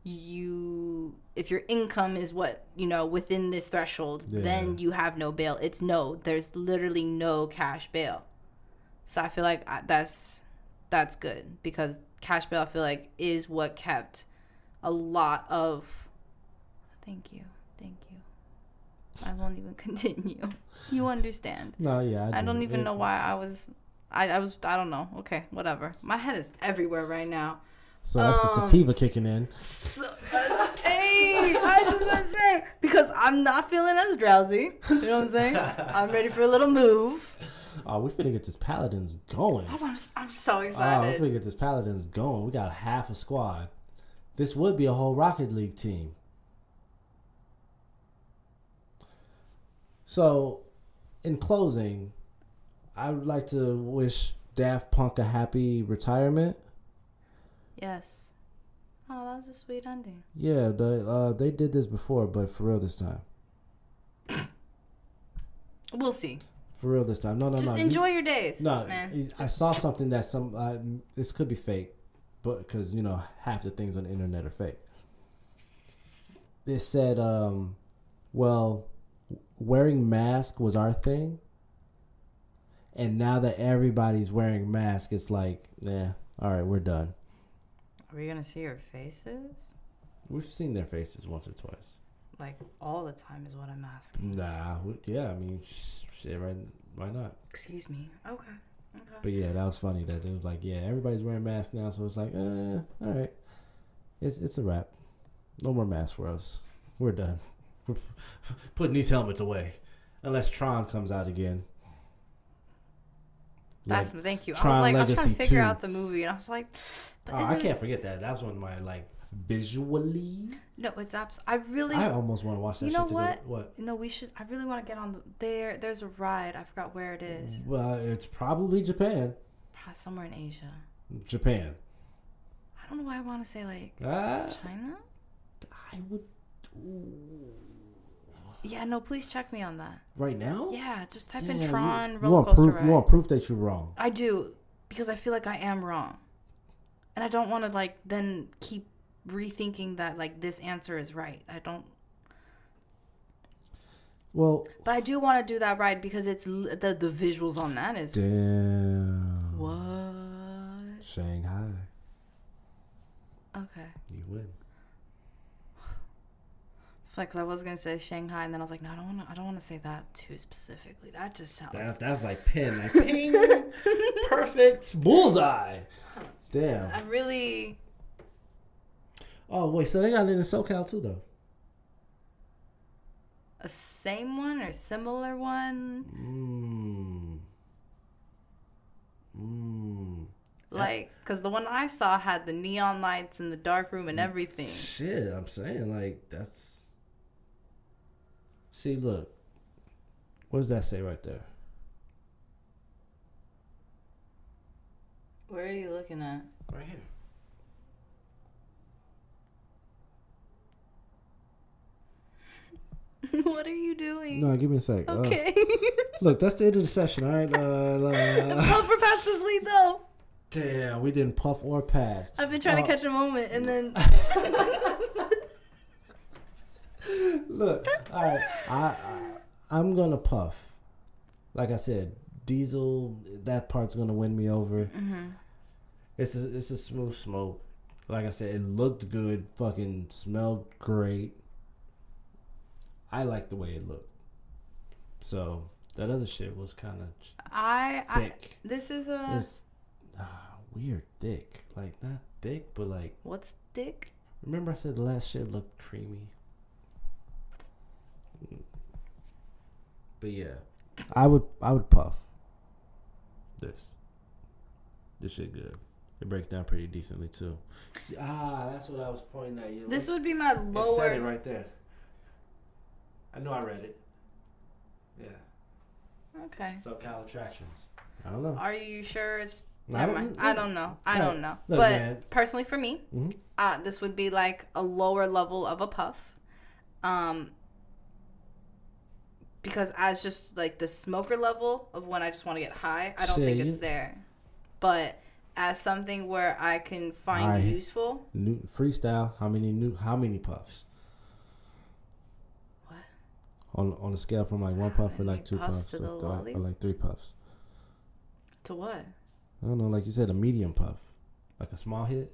S2: you if your income is what you know within this threshold yeah. then you have no bail. It's no there's literally no cash bail. So i feel like uh, that's that's good because cash bail i feel like is what kept a lot of thank you. Thank you. I won't even continue. You understand.
S1: No yeah
S2: i, I don't even it, know why i was I, I was i don't know okay whatever my head is everywhere right now
S1: so that's um, the sativa kicking in.
S2: So, hey, I just want to say because I'm not feeling as drowsy. You know what I'm saying? I'm ready for a little move.
S1: Oh, we're finna get this paladins going.
S2: I'm, I'm so excited.
S1: Oh, we finna get this paladins going. We got half a squad. This would be a whole Rocket League team. So, in closing, I would like to wish Daft Punk a happy retirement.
S2: Yes. Oh, that was a sweet ending.
S1: Yeah, the, uh, they did this before, but for real this time.
S2: We'll see.
S1: For real this time. No, no,
S2: Just
S1: no.
S2: Just enjoy you, your days.
S1: No,
S2: man.
S1: I saw something that some. Uh, this could be fake, but because you know half the things on the internet are fake. They said, um, well, wearing mask was our thing, and now that everybody's wearing masks, it's like, yeah, all right, we're done.
S2: Are we gonna see our faces?
S1: We've seen their faces once or twice.
S2: Like all the time is what I'm asking.
S1: Nah, we, yeah, I mean, shit, right? Why not?
S2: Excuse me. Okay. Okay.
S1: But yeah, that was funny. That it was like, yeah, everybody's wearing masks now, so it's like, eh, all right, it's it's a wrap. No more masks for us. We're done. We're putting these helmets away, unless Tron comes out again.
S2: That's
S1: Like,
S2: thank you. I was like, I was trying to figure
S1: 2.
S2: out the movie, and I was like,
S1: oh, I can't forget that. That's one of my like visually.
S2: No, it's abs. I really.
S1: I almost want to watch that.
S2: You know what?
S1: Go, what?
S2: no, we should. I really want to get on the there. There's a ride. I forgot where it is.
S1: Well, it's probably Japan.
S2: Probably somewhere in Asia.
S1: Japan.
S2: I don't know why I want to say like
S1: Ah,
S2: China.
S1: I would. Ooh.
S2: Yeah, no. Please check me on that.
S1: Right now?
S2: Yeah, just type in
S1: you-
S2: Tron
S1: you,
S2: roller
S1: want
S2: coaster
S1: proof?
S2: ride.
S1: You want proof that you're wrong?
S2: I do because I feel like I am wrong, and I don't want to like then keep rethinking that like this answer is right. I don't.
S1: Well,
S2: But I do want to do that ride because it's l- the the visuals on that is
S1: damn.
S2: what.
S1: Shanghai,
S2: Okay.
S1: you win.
S2: It's like 'cause I was gonna say Shanghai, and then I was like, no, I don't want to. I don't want to say that too specifically. That just sounds.
S1: That's that's like pin, like ping, perfect bullseye. Damn.
S2: I really.
S1: Oh wait, so they got it in SoCal too, though.
S2: A same one or similar one,
S1: Mmm. Mmm.
S2: like because the one I saw had the neon lights in the dark room
S1: Mm.
S2: and everything.
S1: Shit, I'm saying like that's. See, look. What does that say right there?
S2: Where are you looking at?
S1: Right here.
S2: what are you doing?
S1: No, give me a sec. Uh,
S2: Okay.
S1: look, that's the end of the session. All right. Uh, uh,
S2: Puff for pass this week though.
S1: damn, we didn't puff or pass.
S2: I've been trying
S1: Uh,
S2: to catch a moment and then
S1: Look, all right, I, I I'm gonna puff. Like I said, Diesel. That part's gonna win me over.
S2: Mm-hmm.
S1: It's a it's a smooth smoke. Like I said, it looked good. Fucking smelled great. I like the way it looked. So that other shit was kind of
S2: I, I this is a
S1: was ah, weird thick. Like not thick, but like
S2: what's thick?
S1: remember I said the last shit looked creamy. But yeah, I would I would puff this. This shit good. It breaks down pretty decently too. Ah, that's what I was pointing at. You.
S2: This would be my lower.
S1: It said it right there. I know I read it. Yeah.
S2: Okay.
S1: SoCal attractions. I don't know.
S2: Are you sure it's?
S1: I
S2: Never
S1: don't-
S2: mind. I don't know. I
S1: Yeah.
S2: don't know.
S1: Look,
S2: but
S1: man.
S2: personally, for me,
S1: Mhm.
S2: uh, this would be like a lower level of a puff. Um, because as just like the smoker level of when I just want to get high, I don't
S1: Shit,
S2: think
S1: you-
S2: it's there. But as something where I can find
S1: Alright.
S2: useful,
S1: New freestyle. How many new? How many puffs?
S2: What?
S1: On on a scale from like one puff or like two
S2: puffs
S1: puffs,
S2: to
S1: or,
S2: the
S1: th- or like three puffs.
S2: to what?
S1: I don't know. Like you said, a medium puff, like a small hit.